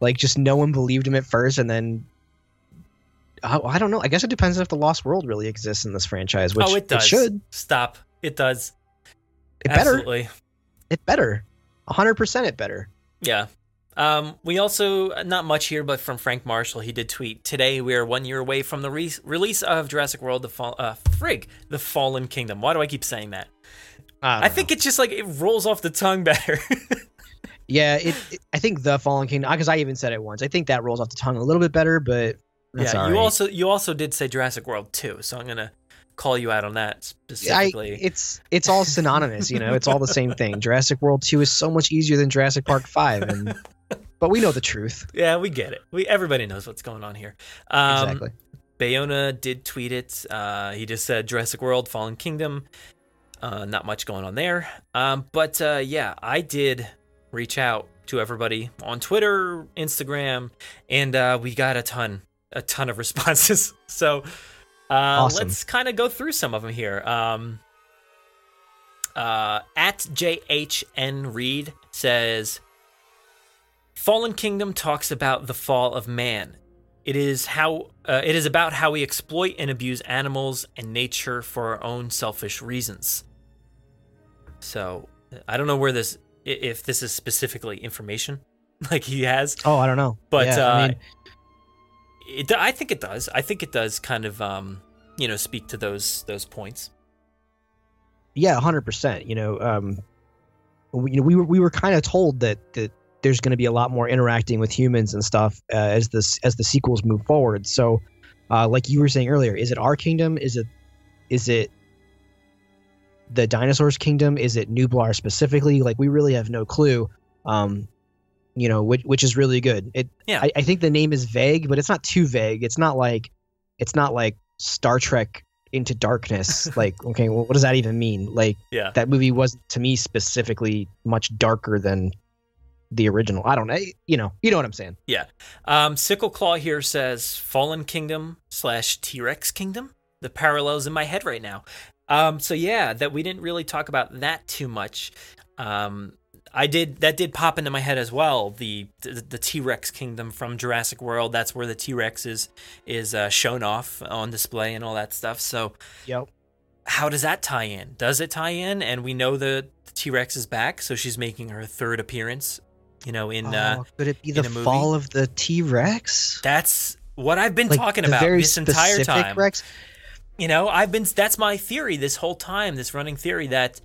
like just no one believed him at first, and then I, I don't know. I guess it depends if the Lost World really exists in this franchise, which oh, it does. It should. stop. It does. It better. Absolutely. It better. 100 percent. It better. Yeah. Um, we also, not much here, but from Frank Marshall, he did tweet Today we are one year away from the re- release of Jurassic World, the fall, uh, frig, the Fallen Kingdom. Why do I keep saying that? I, I think know. it just like it rolls off the tongue better. yeah. It, it- I think the Fallen Kingdom because I even said it once. I think that rolls off the tongue a little bit better, but that's yeah, you also you also did say Jurassic World too, so I'm gonna call you out on that I, specifically. it's it's all synonymous, you know. It's all the same thing. Jurassic World Two is so much easier than Jurassic Park Five, and but we know the truth. yeah, we get it. We everybody knows what's going on here. Um, exactly. Bayona did tweet it. Uh, he just said Jurassic World, Fallen Kingdom. Uh, not much going on there. Um, but uh, yeah, I did reach out to everybody on Twitter, Instagram, and uh, we got a ton, a ton of responses. So uh, Awesome. let's kind of go through some of them here. Um, uh, at JHN Reed says, Fallen Kingdom talks about the fall of man. It is how uh, it is about how we exploit and abuse animals and nature for our own selfish reasons. So I don't know where this if this is specifically information like he has, Oh, I don't know, but Yeah, uh, I mean, it, I think it does. I think it does kind of um, you know speak to those those points. yeah, hundred percent. You know, um, we, you know, we were we were kind of told that that there's going to be a lot more interacting with humans and stuff uh, as this as the sequels move forward. So, uh, like you were saying earlier, is it our kingdom? Is it is it the dinosaurs' kingdom? Is it Nublar specifically? Like we really have no clue. Um, you know, which which is really good. It Yeah. I, I think the name is vague, but it's not too vague. It's not like it's not like Star Trek into darkness. like, okay, well, what does that even mean? Like Yeah. that movie wasn't to me specifically much darker than the original. I don't know. You know, you know what I'm saying. Yeah. Um, Sickle Claw here says Fallen Kingdom slash T Rex Kingdom. The parallels in my head right now. Um, so yeah, that we didn't really talk about that too much. Um, I did that did pop into my head as well. The the T Rex Kingdom from Jurassic World. That's where the T Rex is is uh, shown off on display and all that stuff. So Yep. how does that tie in? Does it tie in? And we know the T Rex is back, so she's making her third appearance. You know, in uh, oh, could it be the fall of the T Rex? that's what I've been Like talking about this entire time. Rex? You know, I've been that's my theory this whole time, this running theory that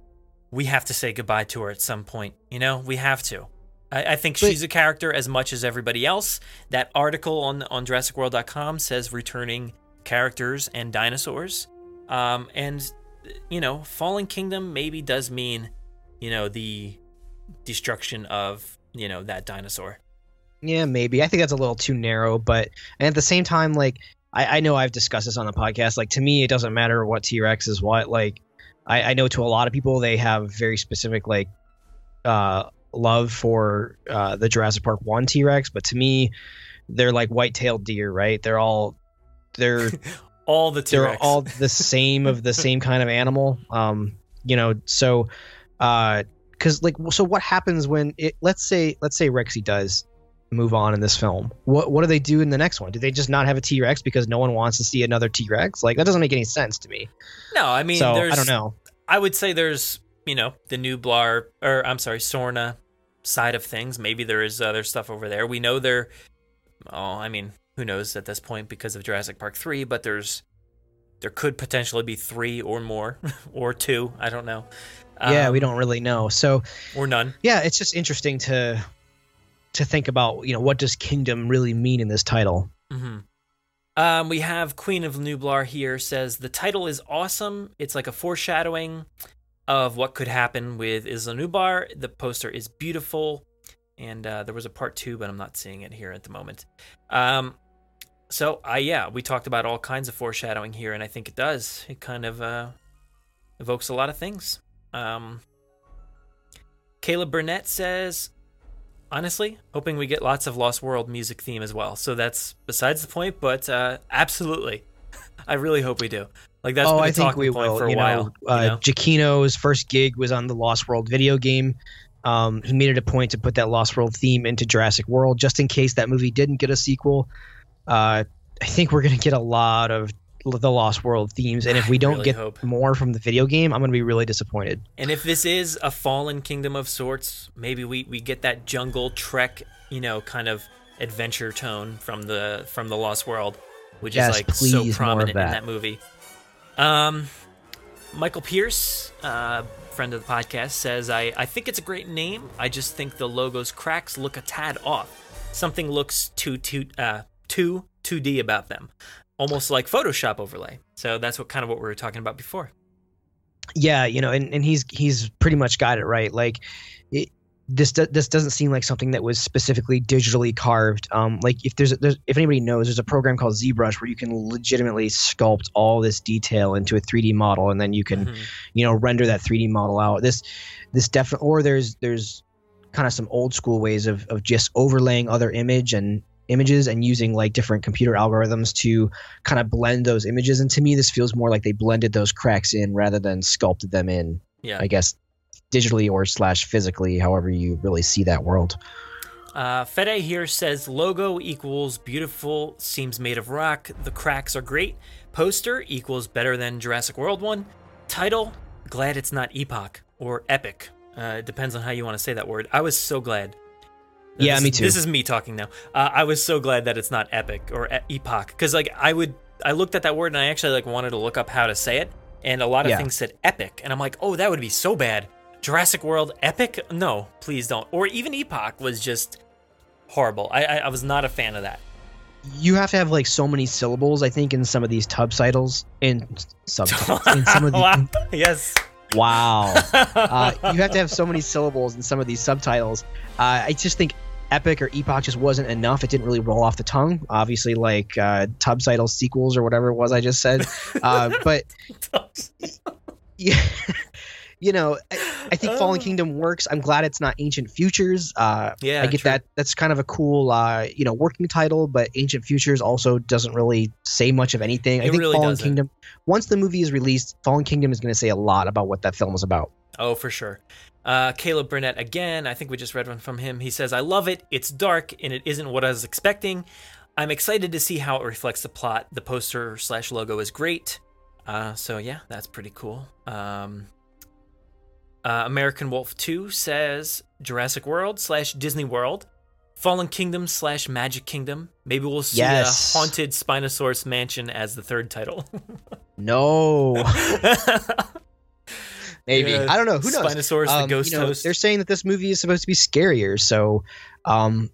we have to say goodbye to her at some point. You know, we have to. I, I think But- she's a character as much as everybody else. That article on on JurassicWorld.com says returning characters and dinosaurs. Um, and you know, Fallen Kingdom maybe does mean, you know, the destruction of you know that dinosaur. Yeah, maybe. I think that's a little too narrow, but and at the same time, like I, I know I've discussed this on the podcast. Like to me, it doesn't matter what T Rex is what. Like I, I know to a lot of people they have very specific like uh love for uh the Jurassic Park one T Rex, but to me, they're like white tailed deer, right? They're all they're All the they're all the same of the same kind of animal um you know so uh because like so what happens when it let's say let's say Rexy does move on in this film. What what do they do in the next one? Do they just not have a T Rex because no one wants to see another T Rex? Like that doesn't make any sense to me. No, I mean, so there's, I don't know. I would say there's, you know, the Nublar, or I'm sorry, Sorna side of things. Maybe there is other stuff over there. We know there, oh, I mean, who knows at this point because of Jurassic Park 3, but there's, there could potentially be three or more, or two. I don't know. yeah, we Um, don't really know. So Or none. yeah, it's just interesting to to think about, you know, what does kingdom really mean in this title? Mm-hmm. Um, we have Queen of Nublar here says the title is awesome. It's like a foreshadowing of what could happen with Isla Nublar. The poster is beautiful, and uh, there was a part two, but I'm not seeing it here at the moment. Um, so uh, yeah, we talked about all kinds of foreshadowing here, and I think it does. It kind of uh, evokes a lot of things. Um, Caleb Burnett says honestly, hoping we get lots of Lost World music theme as well. So that's besides the point, but uh, absolutely, I really hope we do. Like that's oh, been a I think talking we point will. for a you while. know, uh, you know? Giacchino's first gig was on the Lost World video game. Um, he made it a point to put that Lost World theme into Jurassic World, just in case that movie didn't get a sequel. Uh, I think we're gonna get a lot of the Lost World themes, and if we don't really get hope. more from the video game, I'm gonna be really disappointed. And if this is a fallen kingdom of sorts, maybe we, we get that jungle trek, you know, kind of adventure tone from the from the Lost World, which Yes, is like please, so prominent in that. that movie. Um, Michael Pierce, uh, friend of the podcast, says I I think it's a great name. I just think the logo's cracks look a tad off. Something looks too too uh too 2D about them, almost like Photoshop overlay. So that's what kind of what we were talking about before. yeah you know and, and he's he's pretty much got it right like it, this do, this doesn't seem like something that was specifically digitally carved um like if there's, there's if anybody knows there's a program called ZBrush where you can legitimately sculpt all this detail into a 3D model and then you can Mhm. you know render that 3D model out this this definitely or there's there's kind of some old school ways of of just overlaying other image and images and using like different computer algorithms to kind of blend those images and to me this feels more like they blended those cracks in rather than sculpted them in Yeah. i guess digitally or slash physically however you really see that world Uh, Fede here says logo equals beautiful, seems made of rock. The cracks are great. Poster equals better than Jurassic World one. Title, glad it's not epoch or epic. Uh, it depends on how you want to say that word. I was so glad. Yeah, This me too. This is me talking now. Uh, I was so glad that it's not epic or e- epoch because like I would, I looked at that word and I actually like wanted to look up how to say it, and a lot of Yeah. things said epic, and I'm like, oh, that would be so bad. Jurassic World epic? No, please don't. Or even epoch was just horrible. I, I I was not a fan of that. you have to have like so many syllables i think in some of these subtitles in subtitles in some of the Wow. yes. wow uh, you have to have so many syllables in some of these subtitles. Uh, I just think epic or epoch just wasn't enough. It didn't really roll off the tongue. Obviously, like uh, subtitle sequels or whatever it was I just said. Uh, but yeah, you know, I, I think Fallen Kingdom works. I'm glad it's not Ancient Futures. Uh, Yeah, I get true. that. That's kind of a cool, uh, you know, working title. But Ancient Futures also doesn't really say much of anything. I It think really Fallen doesn't. Kingdom. Once the movie is released, Fallen Kingdom is going to say a lot about what that film is about. Oh, for sure. Uh, Caleb Burnett again. I think we just read one from him. He says, "I love it. It's dark and it isn't what I was expecting. I'm excited to see how it reflects the plot. The poster slash logo is great. Uh, so yeah, that's pretty cool." Um, uh, American Wolf Two says, "Jurassic World slash Disney World." Fallen Kingdom slash Magic Kingdom. Maybe we'll see Yes. a haunted Spinosaurus mansion as the third title. No. Maybe Yeah, I don't know. Who knows? Spinosaurus, the Um, ghost you know, host. They're saying that this movie is supposed to be scarier, so um,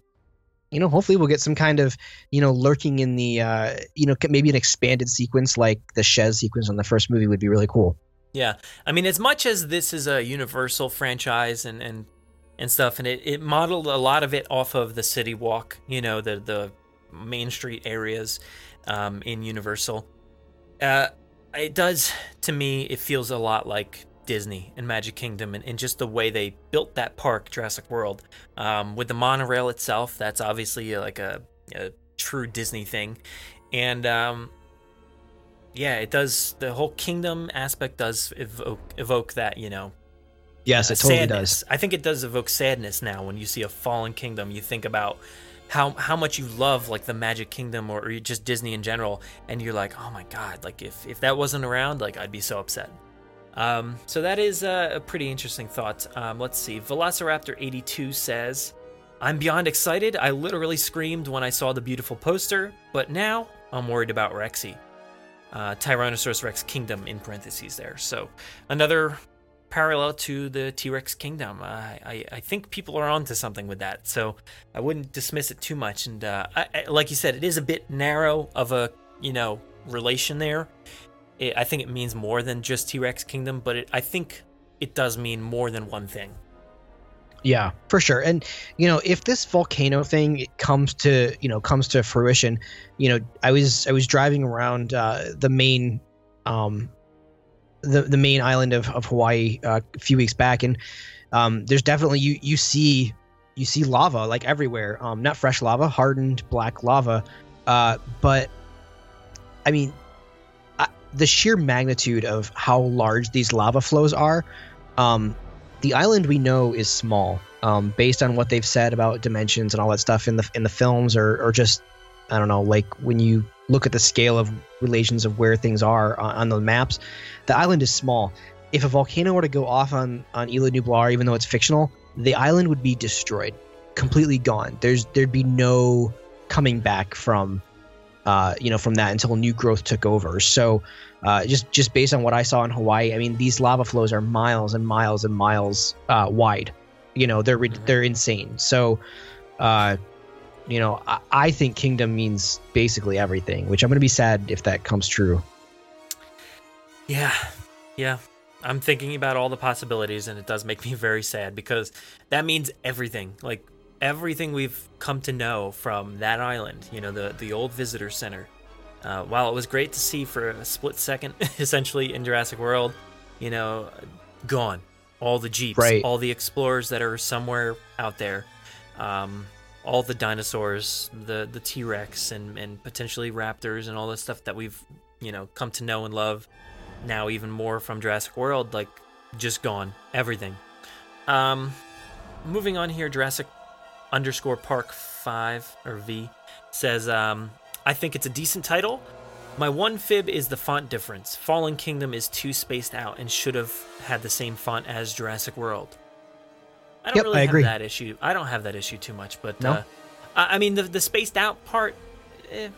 you know, hopefully we'll get some kind of you know lurking in the uh, you know maybe an expanded sequence like the Shez sequence on the first movie would be really cool. Yeah, I mean, as much as this is a Universal franchise and and and stuff, and it, it modeled a lot of it off of the City Walk, you know, the the Main Street areas um, in Universal. Uh, it does to me. It feels a lot like Disney and Magic Kingdom, and, and just the way they built that park, Jurassic World, um, with the monorail itself. That's obviously uh, like a, a true Disney thing, and um, yeah, it does. The whole kingdom aspect does evoke, evoke that, you know, Yes, uh, it totally sadness. does. I think it does evoke sadness now when you see a fallen kingdom. You think about how how much you love like the Magic Kingdom or, or just Disney in general, and you're like, oh my god, like if if that wasn't around, like I'd be so upset. Um, so that is uh, a pretty interesting thought. Um, let's see. Velociraptor82 says, I'm beyond excited. I literally screamed when I saw the beautiful poster, but now I'm worried about Rexy. Uh, Tyrannosaurus Rex Kingdom in parentheses there. So another parallel to the T Rex Kingdom. Uh, I, I think people are onto something with that. So I wouldn't dismiss it too much. And uh, I, I, like you said, it is a bit narrow of a, you know, relation there. It, I think it means more than just T Rex Kingdom, but it, I think it does mean more than one thing. Yeah, for sure. And you know, if this volcano thing comes to you know comes to fruition, you know, I was I was driving around uh, the main, um, the the main island of of Hawaii uh, a few weeks back, and um, there's definitely you you see you see lava like everywhere. Um, not fresh lava, hardened black lava, uh, but I mean, the sheer magnitude of how large these lava flows are. Um, the island we know is small, um, based on what they've said about dimensions and all that stuff in the in the films, or or just I don't know, like when you look at the scale of relations of where things are on, on the maps, the island is small. If a volcano were to go off on on Isla Nublar, even though it's fictional, the island would be destroyed, completely gone. There's there'd be no coming back from, uh, you know, from that until new growth took over. So uh, just just based on what I saw in Hawaii, I mean, these lava flows are miles and miles and miles uh, wide. You know, they're Mhm. they're insane. So, uh, you know, I, I think kingdom means basically everything, which I'm going to be sad if that comes true. Yeah, yeah. I'm thinking about all the possibilities, and it does make me very sad because that means everything. Like everything we've come to know from that island. You know, the the old visitor center. Uh, while it was great to see for a split second, essentially in Jurassic World, you know, gone. All the jeeps, Right. all the explorers that are somewhere out there, um, all the dinosaurs, the the T Rex, and and potentially raptors, and all the stuff that we've you know come to know and love now even more from Jurassic World, like just gone, everything. Um, moving on here, Jurassic underscore Park five or V says, um, I think it's a decent title. My one fib is the font difference. Fallen Kingdom is too spaced out and should have had the same font as Jurassic World. I don't Yep, really I have agree. that issue. I don't have that issue too much, but No? uh, I, mean the the spaced out part. Eh,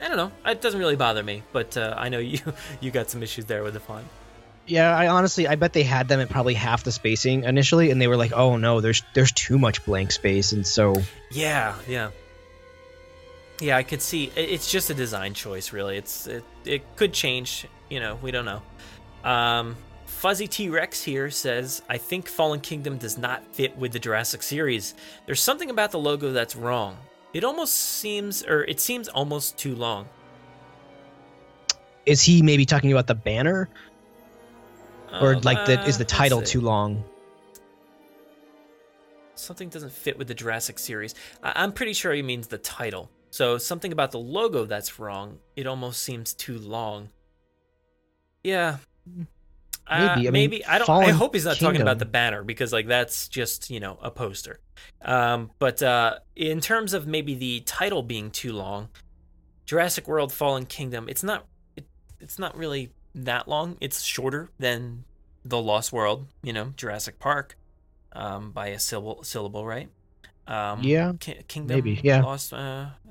I don't know. It doesn't really bother me, but uh, I know you you got some issues there with the font. Yeah, I honestly, I bet they had them at probably half the spacing initially, and they were like, "Oh no, there's there's too much blank space," and so Yeah, yeah, yeah. I could see. It's just a design choice, really. It's it, it could change. You know, we don't know. Um, Fuzzy T Rex here says, "I think Fallen Kingdom does not fit with the Jurassic series. There's something about the logo that's wrong. It almost seems, or it seems almost too long. is he maybe talking about the banner, or Um, like the is uh, the title too long? something doesn't fit with the Jurassic series. I- I'm pretty sure he means the title. So something about the logo that's wrong. It almost seems too long. Yeah. Uh, Maybe. I mean, maybe I don't. I hope he's not talking about the banner because like that's just you know a poster. Um, but uh, in terms of maybe the title being too long, Jurassic World: Fallen Kingdom. It's not. It, it's not really that long. It's shorter than the Lost World. You know, Jurassic Park um, by a syllable, syllable, right? Um, Yeah, Ki- Kingdom, maybe, yeah. Lost. Uh,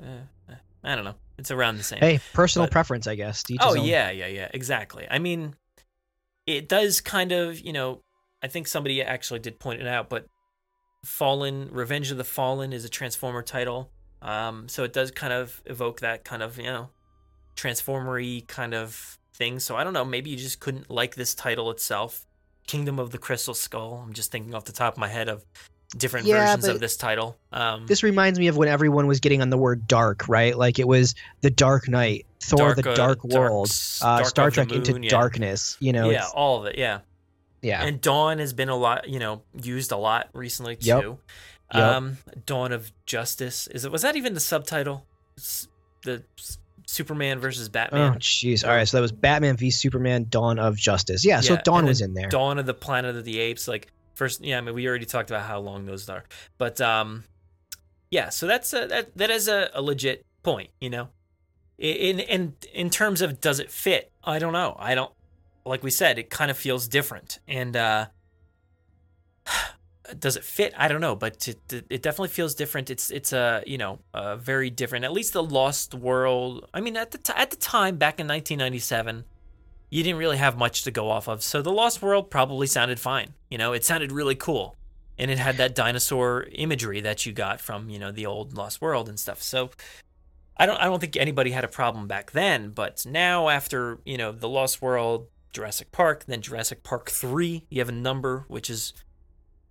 uh, uh, I don't know. It's around the same. Hey, personal But- preference, I guess. oh yeah, yeah, yeah. Exactly. I mean, it does kind of, you know. I think somebody actually did point it out, but Fallen, Revenge of the Fallen is a Transformer title. Um, so it does kind of evoke that kind of, you know, transformery kind of thing. So I don't know. Maybe you just couldn't like this title itself. Kingdom of the Crystal Skull. I'm just thinking off the top of my head of different Yeah, versions of this title. Um, This reminds me of when everyone was getting on the word dark, right? Like it was the Dark Knight, Thor, the uh, Dark World, s- uh, Dark Star the Trek into yeah. Darkness. You know, yeah, all of it. Yeah. yeah. And Dawn has been a lot, you know, used a lot recently too. Yep. Yep. Um, Dawn of Justice is it? Was that even the subtitle? The Superman versus Batman. Oh, jeez. All right, so that was Batman v Superman: Dawn of Justice. Yeah, so Dawn was in there. Dawn of the Planet of the Apes, like first. Yeah, I mean, we already talked about how long those are, but um, yeah. So that's a, that that is a, a legit point, you know. In in in terms of does it fit? I don't know. I don't. Like we said, it kind of feels different, and uh, does it fit? I don't know, but it, it definitely feels different. It's it's a you know a very different. At least the Lost World. I mean, at the t- at the time back in 1997, you didn't really have much to go off of. So the Lost World probably sounded fine. You know, it sounded really cool, and it had that dinosaur imagery that you got from you know the old Lost World and stuff. So I don't I don't think anybody had a problem back then, but now after you know the Lost World, Jurassic Park, then Jurassic Park three, you have a number which is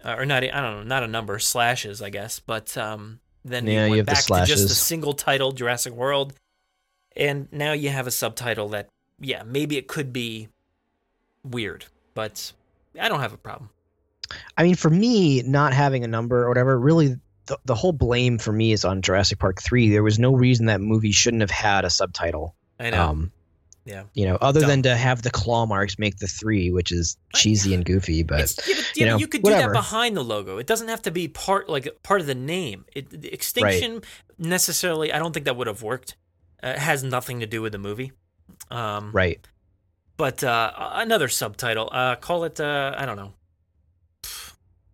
uh, or not I don't know not a number slashes I guess, but um then Yeah, you went back to just a single title Jurassic World, and now you have a subtitle that yeah maybe it could be weird, but I don't have a problem. I mean, for me, not having a number or whatever, really, the, the whole blame for me is on Jurassic Park three. There was no reason that movie shouldn't have had a subtitle. I know. Um, yeah. you know, other Dumb. than to have the claw marks make the three, which is cheesy and goofy, but yeah, but, you you, know, you could do that behind the logo. It doesn't have to be part like part of the name. It, the extinction necessarily. I don't think that would have worked. Uh, it has nothing to do with the movie. Um, right. But uh, another subtitle. Uh, call it. Uh, I don't know.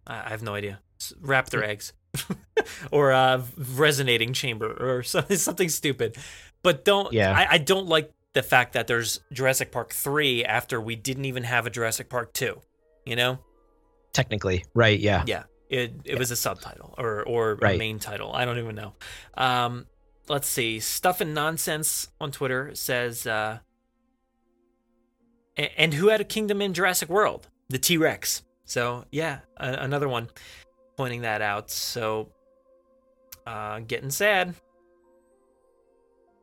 I have no idea. S- Raptor eggs, or uh, resonating chamber, or something something stupid. But don't. Yeah. I, I don't like the fact that there's Jurassic Park three after we didn't even have a Jurassic Park two. You know. Technically, right? Yeah. Yeah, it it was a subtitle or or Right. main title. I don't even know. Um, let's see. Stuff and nonsense on Twitter says, uh, and who had a kingdom in Jurassic World? The T Rex. So yeah, a- another one pointing that out. So, uh, getting sad.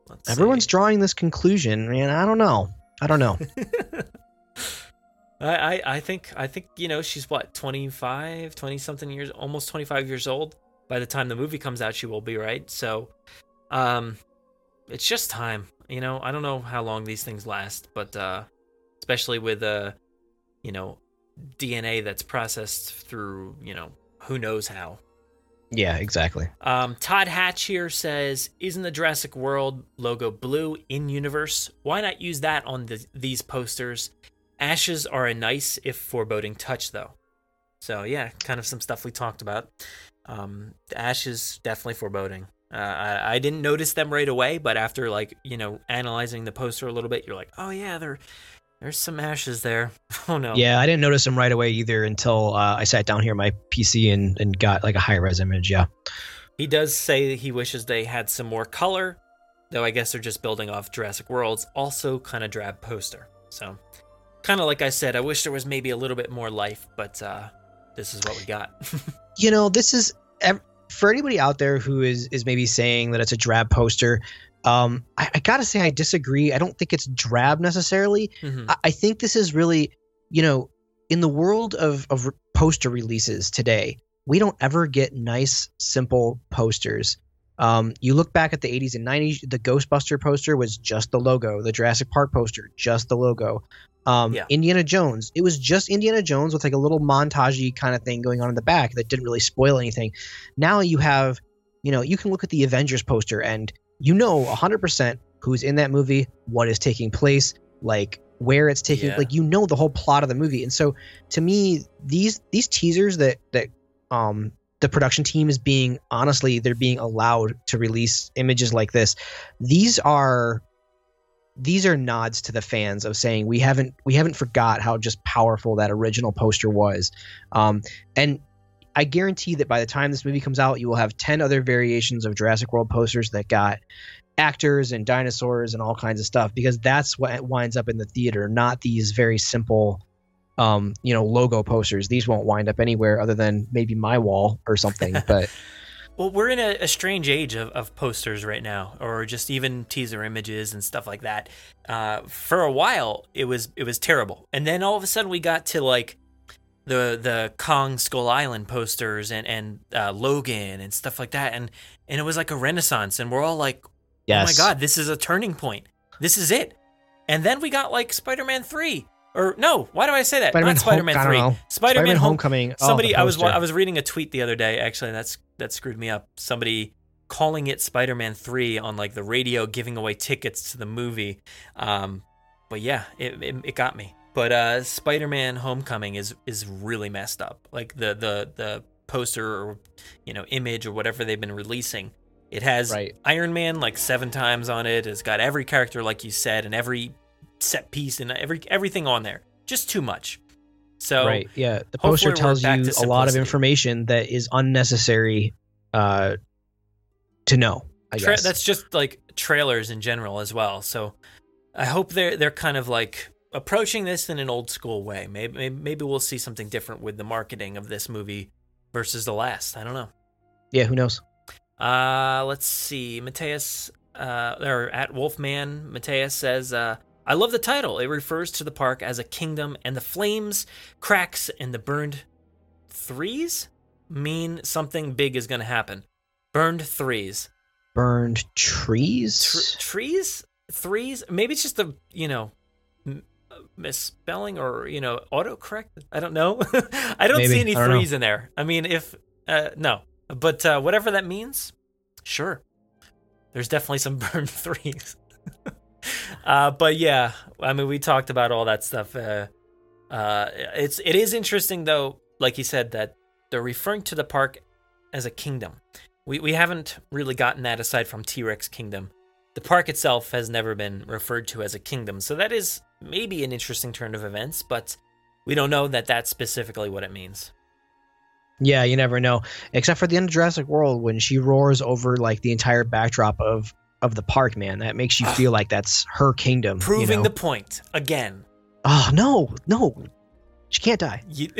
Let's Everyone's see. drawing this conclusion, and I don't know. I don't know. I, I I think I think you know she's what 25 20 something years almost 25 years old by the time the movie comes out she will be right so um it's just time you know I don't know how long these things last but uh especially with uh you know DNA that's processed through you know who knows how yeah, exactly. um, Todd Hatch here says, "Isn't the Jurassic World logo blue in universe? Why not use that on the, these posters? Ashes are a nice if foreboding touch, though." So yeah, kind of some stuff we talked about. Um, ashes definitely foreboding. Uh, I, I didn't notice them right away, but after like you know analyzing the poster a little bit, you're like, "Oh yeah, there, there's some ashes there." Oh no. Yeah, I didn't notice them right away either until uh, I sat down here on my PC and, and got like a high res image. Yeah. He does say that he wishes they had some more color, though I guess they're just building off Jurassic World's also kind of drab poster. So, kind of like I said, I wish there was maybe a little bit more life, but uh, this is what we got. you know this is for anybody out there who is is maybe saying that it's a drab poster um i, I gotta say i disagree. I don't think it's drab necessarily. Mhm. I, I think this is really you know in the world of of poster releases today we don't ever get nice simple posters. Um, you look back at the 80s and 90s the ghostbuster poster was just the logo the jurassic park poster just the logo. Um, Yeah. indiana jones it was just indiana jones with like a little montagey kind of thing going on in the back that didn't really spoil anything. Now you have you know you can look at the avengers poster and you know 100% who's in that movie what is taking place like where it's taking Yeah. like you know the whole plot of the movie and so to me these these teasers that that um the production team is being honestly they're being allowed to release images like this these are these are nods to the fans of saying we haven't we haven't forgot how just powerful that original poster was um and i guarantee that by the time this movie comes out you will have 10 other variations of jurassic world posters that got actors and dinosaurs and all kinds of stuff because that's what winds up in the theater not these very simple um you know logo posters these won't wind up anywhere other than maybe my wall or something but well, we're in a, a strange age of, of posters right now, or just even teaser images and stuff like that. Uh, for a while, it was it was terrible, and then all of a sudden we got to like the the Kong Skull Island posters and and uh, Logan and stuff like that, and and it was like a renaissance, and we're all like, Yes. Oh my god, this is a turning point. This is it. And then we got like Spider-Man 3. Or no, why do I say that? Spider-Man Not Spider-Man Home- I don't 3. know. Spider-Man, Spider-Man Home- Homecoming. Oh, Somebody the I was. I was reading a tweet the other day actually that's that screwed me up. Somebody calling it Spider-Man 3 on like the radio giving away tickets to the movie. Um but yeah, it it, it got me. But uh Spider-Man Homecoming is is really messed up. Like the the the poster or you know image or whatever they've been releasing. It has Right. Iron Man like 7 times on it. It's got every character like you said and every set piece and every everything on there. Just too much. So right. Yeah. The poster tells you a lot of information that is unnecessary uh, to know. I Tra- guess. that's just like trailers in general as well. So I hope they're they're kind of like approaching this in an old school way. Maybe maybe, maybe we'll see something different with the marketing of this movie versus the last. I don't know. yeah. Who knows? Uh, let's see. Mateus, uh, or at Wolfman, Mateus says, uh, I love the title. It refers to the park as a kingdom, and the flames, cracks, and the burned threes mean something big is going to happen. Burned threes. Burned trees. Tr- trees? Threes? Maybe it's just a, you know, misspelling or, you know, autocorrect. I don't know. I don't Maybe. see any don't know. threes in there. I mean, if, uh, no. But uh, whatever that means, sure. There's definitely some burned threes. uh, but yeah, I mean, we talked about all that stuff. Uh, uh, it's it is interesting though, like you said, that they're referring to the park as a kingdom. We we haven't really gotten that aside from T Rex Kingdom. The park itself has never been referred to as a kingdom, so that is maybe an interesting turn of events, but we don't know that that's specifically what it means. Yeah, you never know. Except for the end of Jurassic World when she roars over like the entire backdrop of of the park, man. That makes you feel like that's her kingdom. you Proving know? the point again. Oh no, no. She can't die. You-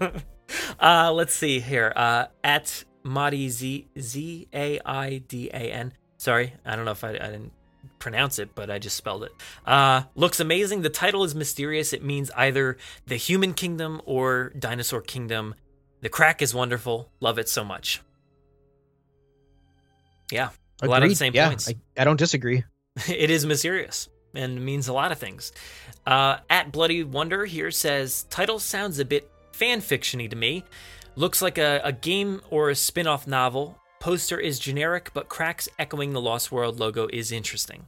uh, let's see here. Uh, at Madi Z Z A I D A N. Sorry, I don't know if I, I didn't pronounce it, but I just spelled it. Uh, looks amazing. The title is mysterious. It means either the human kingdom or dinosaur kingdom. The crack is wonderful. Love it so much. Yeah, a lot of the same yeah, points. I, I don't disagree. it is mysterious and means a lot of things. Uh, at Bloody Wonder here says title sounds a bit fan fictiony to me. Looks like a, a game or a spin off novel. Poster is generic, but cracks echoing the Lost World logo is interesting.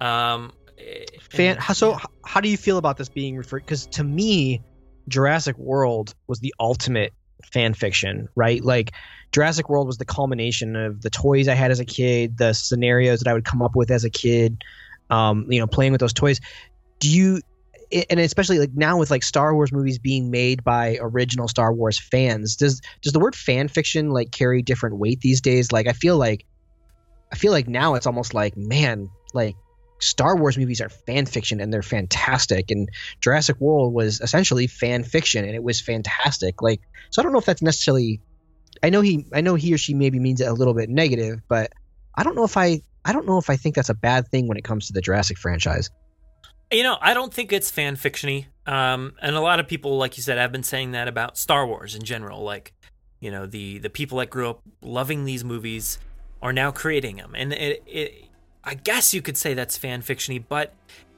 Um, eh, Fan. and- so, h- how do you feel about this being referred? Because to me, Jurassic World was the ultimate fan fiction, right? Like Jurassic World was the culmination of the toys I had as a kid, the scenarios that I would come up with as a kid, um, you know, playing with those toys. Do you? And especially like now with like Star Wars movies being made by original Star Wars fans, does does the word fan fiction like carry different weight these days? Like I feel like, I feel like now it's almost like man, like Star Wars movies are fan fiction and they're fantastic. And Jurassic World was essentially fan fiction and it was fantastic. Like, so I don't know if that's necessarily. I know he, I know he or she maybe means it a little bit negative, but I don't know if I, I don't know if I think that's a bad thing when it comes to the Jurassic franchise. You know, I don't think it's fan fictiony. Um, and a lot of people, like you said, have been saying that about Star Wars in general. Like, you know, the the people that grew up loving these movies are now creating them, and it, it I guess you could say that's fan fictiony. But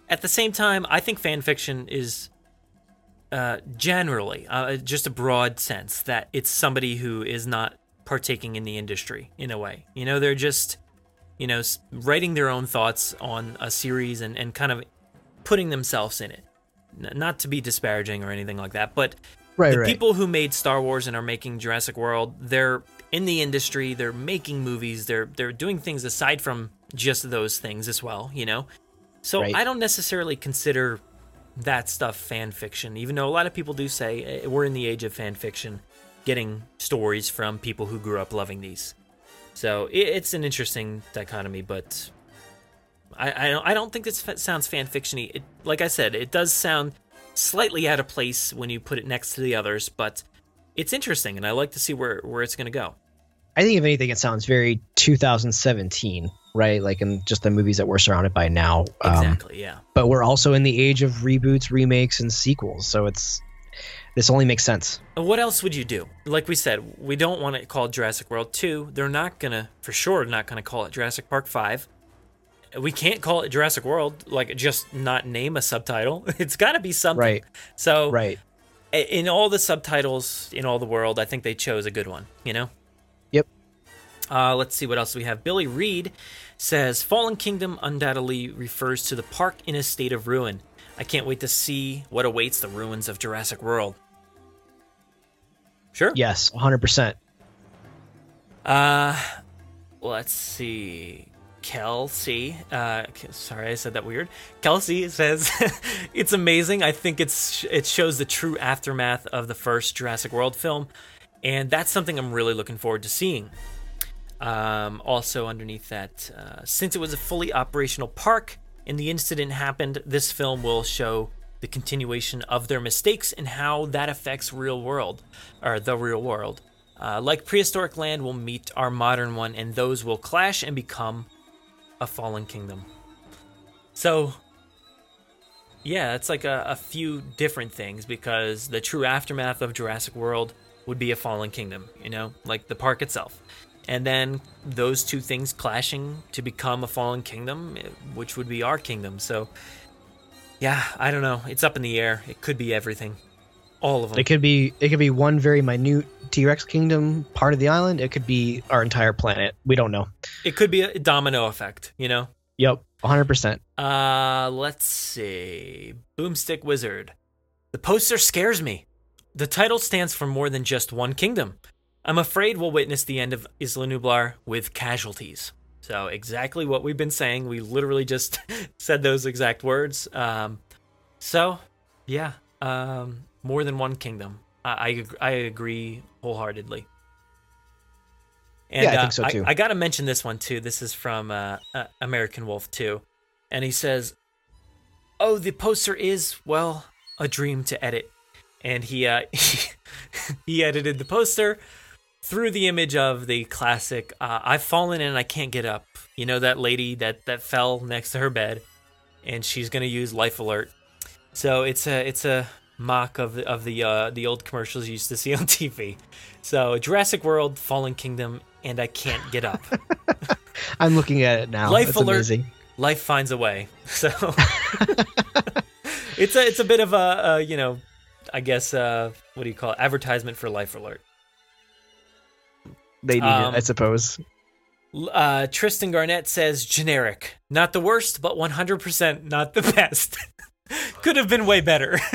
at the same time, I think fan fiction is uh, generally uh, just a broad sense that it's somebody who is not partaking in the industry in a way. You know, they're just you know writing their own thoughts on a series and and kind of putting themselves in it. N- not to be disparaging or anything like that, but Right, the people who made Star Wars and are making Jurassic World, they're in the industry, they're making movies, they're they're doing things aside from just those things as well, you know. So Right. I don't necessarily consider that stuff fan fiction, even though a lot of people do say eh, we're in the age of fan fiction, getting stories from people who grew up loving these. So it's an interesting dichotomy, but I I don't, I don't think this sounds fan fictiony. It, like I said, it does sound slightly out of place when you put it next to the others, but it's interesting, and I like to see where where it's going to go. I think if anything, it sounds very 2017, right? Like in just the movies that we're surrounded by now. Um, Exactly. yeah. but we're also in the age of reboots, remakes, and sequels. So it's this only makes sense. What else would you do? Like we said, we don't want it called Jurassic World 2. They're not going to, for sure, not going to call it Jurassic Park 5. We can't call it Jurassic World, like just not name a subtitle. It's got to be something. Right. So, Right. in all the subtitles in all the world, I think they chose a good one, you know? Yep. Uh, let's see what else we have. Billy Reed says Fallen Kingdom undoubtedly refers to the park in a state of ruin. I can't wait to see what awaits the ruins of Jurassic World. Sure. Yes, 100%. Uh, let's see. Kelsey, uh, sorry I said that weird. Kelsey says it's amazing. I think it's it shows the true aftermath of the first Jurassic World film, and that's something I'm really looking forward to seeing. Um, also, underneath that, uh, since it was a fully operational park and the incident happened, this film will show the continuation of their mistakes and how that affects real world or the real world. Uh, like prehistoric land will meet our modern one, and those will clash and become a fallen kingdom. So, yeah, it's like a, a few different things because the true aftermath of Jurassic World would be a fallen kingdom, you know, like the park itself. And then those two things clashing to become a fallen kingdom, eh, which would be our kingdom. So, yeah, I don't know. It's up in the air. It could be everything. All of them. It could be it could be one very minute T-Rex kingdom part of the island. It could be our entire planet. We don't know. It could be a domino effect, you know? Yep, 100%. Uh, let's see. Boomstick Wizard. The poster scares me. The title stands for more than just one kingdom. I'm afraid we'll witness the end of Isla Nublar with casualties. So, exactly what we've been saying. We literally just said those exact words. Um, so, yeah, um, more than one kingdom. I, I, I agree wholeheartedly. And, Yeah, I uh, think so, too. I, got to mention this one too. This is from uh, uh, American Wolf too, and he says, "Oh, the poster is well a dream to edit," and he uh, he edited the poster through the image of the classic uh, "I've fallen and I can't get up." You know that lady that that fell next to her bed, and she's gonna use Life Alert. So it's a it's a mock of the, of the uh, the old commercials you used to see on TV. So Jurassic World, Fallen Kingdom, and I can't get up. I'm looking at it now. Life That's alert. amazing. Life finds a way. So it's a it's a bit of a, a you know, I guess uh, what do you call it? Advertisement for Life Alert. They need Um, it, I suppose. Uh, Tristan Garnett says generic, not the worst, but 100% not the best. Could have been way better.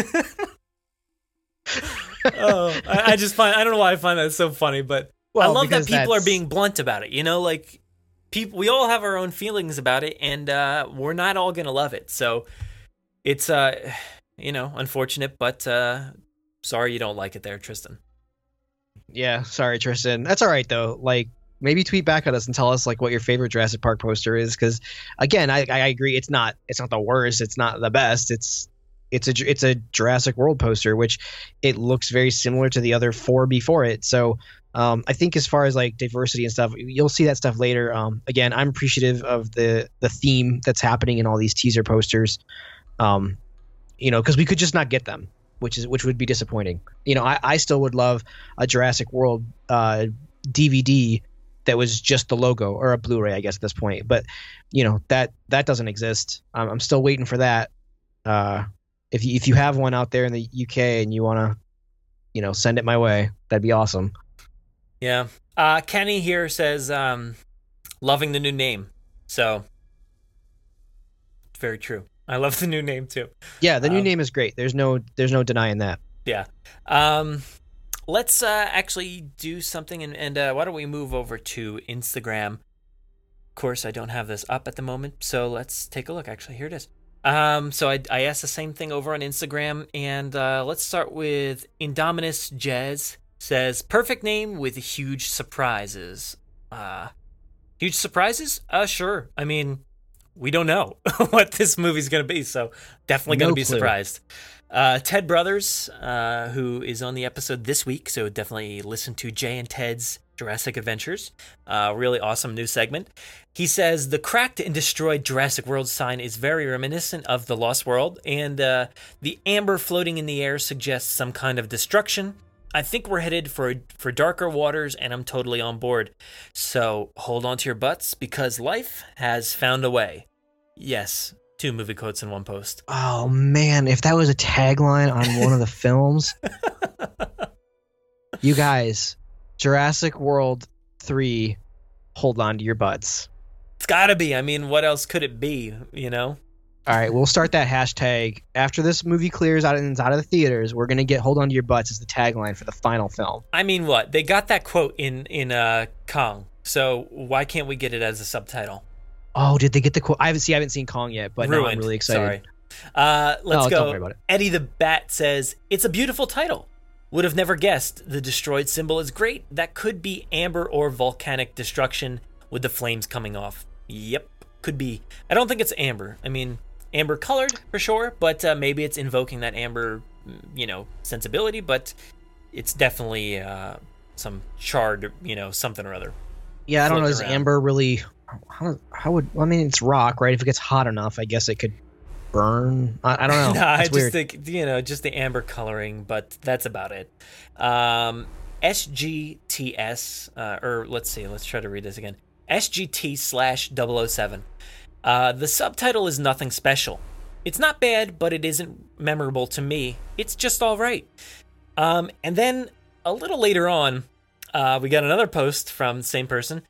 oh, I, I just find I don't know why I find that so funny, but I love that people are being blunt about it. You know, like people, we all have our own feelings about it, and uh, we're not all gonna love it. So it's uh, you know, unfortunate, but uh, sorry you don't like it there, Tristan. Yeah, sorry, Tristan. That's all right though. Like maybe tweet back at us and tell us like what your favorite Jurassic Park poster is because again, I I agree it's not it's not the worst, it's not the best. It's it's a it's a Jurassic World poster which it looks very similar to the other four before it. So um, I think as far as like diversity and stuff, you'll see that stuff later. Um, again, I'm appreciative of the the theme that's happening in all these teaser posters. Um, you know, because we could just not get them, which is which would be disappointing. You know, I, I still would love a Jurassic World uh, DVD that was just the logo or a Blu-ray, I guess at this point. But you know that that doesn't exist. I'm, I'm still waiting for that. Uh, if you, if you have one out there in the UK and you want to, you know, send it my way, that'd be awesome. Yeah. Uh, Kenny here says, um, loving the new name. So, very true. I love the new name too. Yeah, the new Um, name is great. There's no there's no denying that. Yeah. Um, let's uh, actually do something, and, and uh, why don't we move over to Instagram? Of course, I don't have this up at the moment, so let's take a look. Actually, here it is. Um, so I, I asked the same thing over on Instagram, and uh, let's start with Indominus Jez says perfect name with huge surprises. Uh, huge surprises? Uh, sure. I mean, we don't know what this movie's gonna be, so definitely gonna No be clue. surprised. Uh, Ted Brothers, uh, who is on the episode this week, so definitely listen to Jay and Ted's Jurassic Adventures. Uh, really awesome new segment. He says the cracked and destroyed Jurassic World sign is very reminiscent of the Lost World, and uh, the amber floating in the air suggests some kind of destruction. I think we're headed for for darker waters, and I'm totally on board. So hold on to your butts because life has found a way. Yes, two movie quotes in one post. Oh man, if that was a tagline on one of the films, you guys, Jurassic World three, hold on to your butts. It's gotta be. I mean, what else could it be? You know. All right, we'll start that hashtag after this movie clears out and is out of the theaters. We're gonna get "Hold on to your butts" as the tagline for the final film. I mean, what they got that quote in in uh, Kong, so why can't we get it as a subtitle? Oh, did they get the quote? I haven't see, I haven't seen Kong yet, but now I'm really excited. Sorry. Uh, let's Oh, go. don't worry about it. Eddie the Bat says it's a beautiful title. Would have never guessed. The destroyed symbol is great. That could be amber or volcanic destruction with the flames coming off. Yep, could be. I don't think it's amber. I mean, amber colored for sure, but uh, maybe it's invoking that amber, mm, you know, sensibility. But it's definitely uh, some charred, you know, something or other. Yeah, I don't know. Is around. amber really? How, how would? I mean, it's rock, right? If it gets hot enough, I guess it could burn. I, I don't know. no, I just weird. think you know just the amber coloring, but that's about it. Um, SGTS, uh, or let's see, let's try to read this again. SGT slash 007. Uh, the subtitle is nothing special. It's not bad, but it isn't memorable to me. It's just all right. Um, and then a little later on, uh, we got another post from the same person,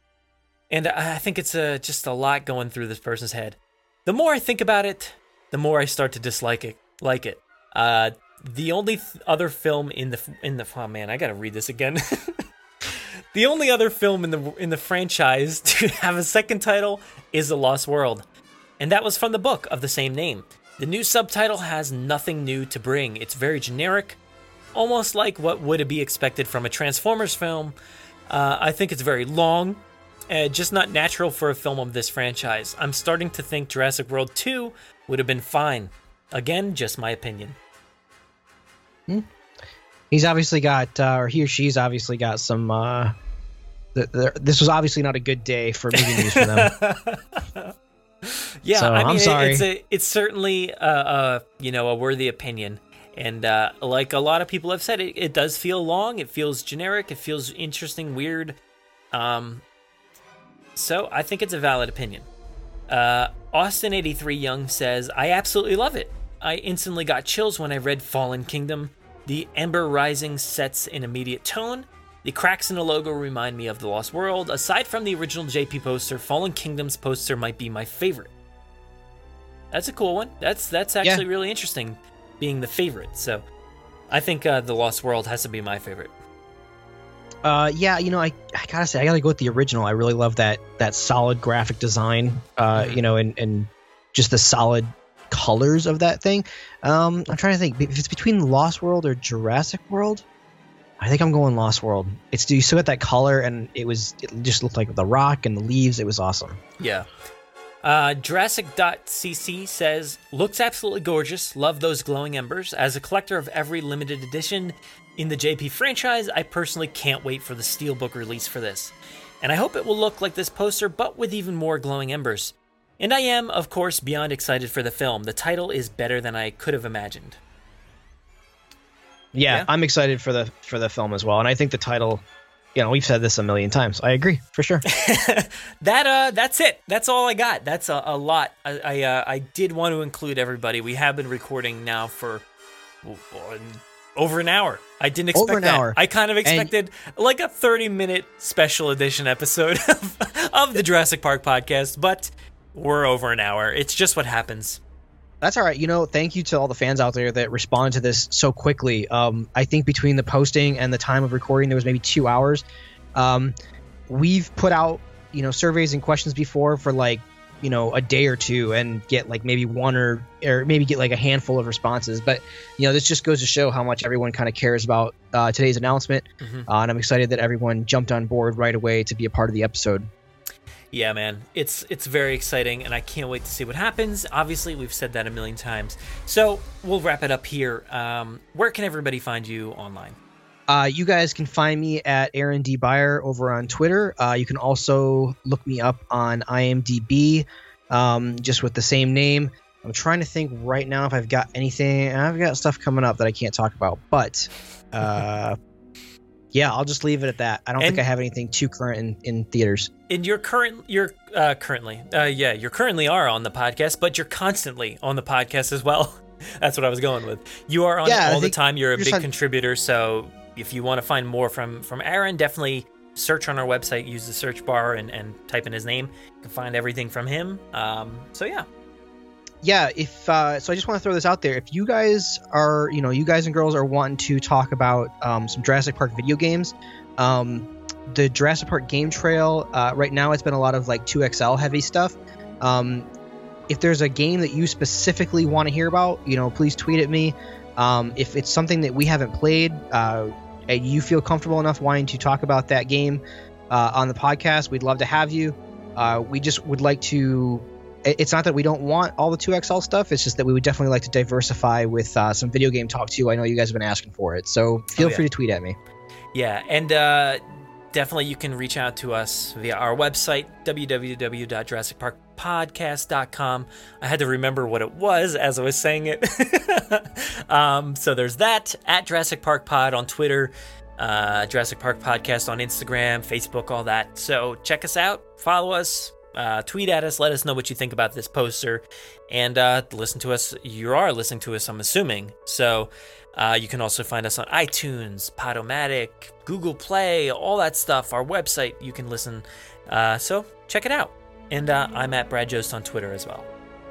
and I think it's uh, just a lot going through this person's head. The more I think about it, the more I start to dislike it. Like it. Uh, the only th- other film in the in the oh man, I gotta read this again. the only other film in the in the franchise to have a second title is The Lost World, and that was from the book of the same name. The new subtitle has nothing new to bring. It's very generic, almost like what would be expected from a Transformers film. Uh, I think it's very long, uh, just not natural for a film of this franchise. I'm starting to think Jurassic World 2 would have been fine. Again, just my opinion. He's obviously got, uh, or he or she's obviously got some. Uh, th- th- this was obviously not a good day for movie news for them. Yeah, So, I mean, I'm sorry. it's a, it's certainly uh, uh, you know a worthy opinion, and uh, like a lot of people have said, it, it does feel long. It feels generic. It feels interesting, weird. Um, so I think it's a valid opinion. Uh, Austin eighty three Young says, "I absolutely love it. I instantly got chills when I read Fallen Kingdom. The Ember Rising sets an immediate tone." The cracks in the logo remind me of The Lost World. Aside from the original JP poster, Fallen Kingdom's poster might be my favorite. That's a cool one. That's that's actually really interesting, being the favorite. So, I think uh, The Lost World has to be my favorite. Uh, yeah, you know, I, I gotta say, I gotta go with the original. I really love that that solid graphic design. Uh, Mhm. you know, and and just the solid colors of that thing. Um, I'm trying to think if it's between Lost World or Jurassic World. I think I'm going Lost World. It's you still got that color, and it was it just looked like the rock and the leaves. It was awesome. Yeah. Uh, Jurassic.cc says, looks absolutely gorgeous. Love those glowing embers. As a collector of every limited edition in the JP franchise, I personally can't wait for the Steelbook release for this. And I hope it will look like this poster, but with even more glowing embers. And I am, of course, beyond excited for the film. The title is better than I could have imagined. Yeah, Yeah. I'm excited for the for the film as well, and I think the title. You know, we've said this a million times. I agree for sure. that uh that's it. That's all i got. That's a, a lot. I I, uh, I did want to include everybody. We have been recording now for oh, over an hour. I didn't expect Over an that. hour. i kind of expected like a 30 minute special edition episode of, of the jurassic park podcast but we're over an hour. It's just what happens That's all right. You know, thank you to all the fans out there that responded to this so quickly. Um, I think between the posting and the time of recording, there was maybe two hours. Um, we've put out, you know, surveys and questions before for like, you know, a day or two and get like maybe one or or maybe get like a handful of responses. But you know, this just goes to show how much everyone kind of cares about uh, today's announcement. Mhm. Uh, and I'm excited that everyone jumped on board right away to be a part of the episode. Yeah, man, it's it's very exciting, and I can't wait to see what happens. Obviously, we've said that a million times, so we'll wrap it up here. Um, where can everybody find you online? Uh, you guys can find me at Aaron D. Beyer over on Twitter. Uh, you can also look me up on IMDb, um, just with the same name. I'm trying to think right now if I've got anything. I've got stuff coming up that I can't talk about, but uh, yeah, I'll just leave it at that. I don't And- think I have anything too current in, in theaters. in your current you're uh, currently uh, yeah you're currently are on the podcast but you're constantly on the podcast as well. That's what i was going with. You are on Yeah, all the time. You're a you're big on- contributor so if you want to find more from from aaron definitely search on our website use the search bar and, and type in his name. You can find everything from him. Um, so yeah yeah if uh, so i just want to throw this out there. If you guys are you know you guys and girls are wanting to talk about um, some jurassic park video games um, the jurassic park game trail uh, right now it's been a lot of like 2xl heavy stuff. Um, if there's a game that you specifically want to hear about you know please tweet at me. Um, if it's something that we haven't played uh, and you feel comfortable enough wanting to talk about that game uh, on the podcast we'd love to have you. Uh, we just would like to it's not that we don't want all the 2xl stuff it's just that we would definitely like to diversify with uh, some video game talk too i know you guys have been asking for it so feel Oh, yeah. free to tweet at me Yeah, and uh, definitely you can reach out to us via our website, www.jurassicparkpodcast.com. I had to remember what it was as I was saying it. um, so there's that, at Jurassic Park Pod on Twitter, uh, Jurassic Park Podcast on Instagram, Facebook, all that. So check us out, follow us. Uh, tweet at us, let us know what you think about this poster, and uh, listen to us. You are listening to us, I'm assuming. So, uh, you can also find us on iTunes, Podomatic, Google Play, all that stuff. Our website, you can listen. Uh, so check it out. And uh, I'm at Brad Jost on Twitter as well.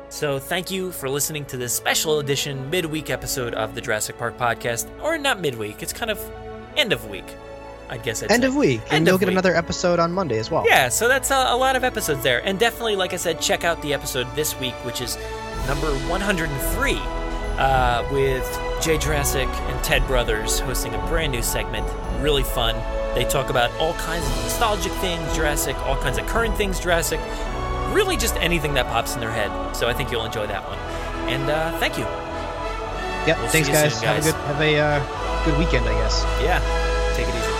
So thank you for listening to this special edition midweek episode of the Jurassic Park podcast, or not midweek. It's kind of end of week, I guess. I'd end say. of week and End you'll get week. another episode on monday as well Yeah, so that's a, a lot of episodes there. And definitely, like I said, check out the episode this week, which is number 103, uh, with Jay Jurassic and Ted Brothers hosting a brand new segment. Really fun. They talk about all kinds of nostalgic things, Jurassic, all kinds of current things, Jurassic. Really, just anything that pops in their head. So I think you'll enjoy that one. And uh, thank you. yep We'll thanks guys. soon, have a good have a uh, good weekend i guess Yeah, take it easy.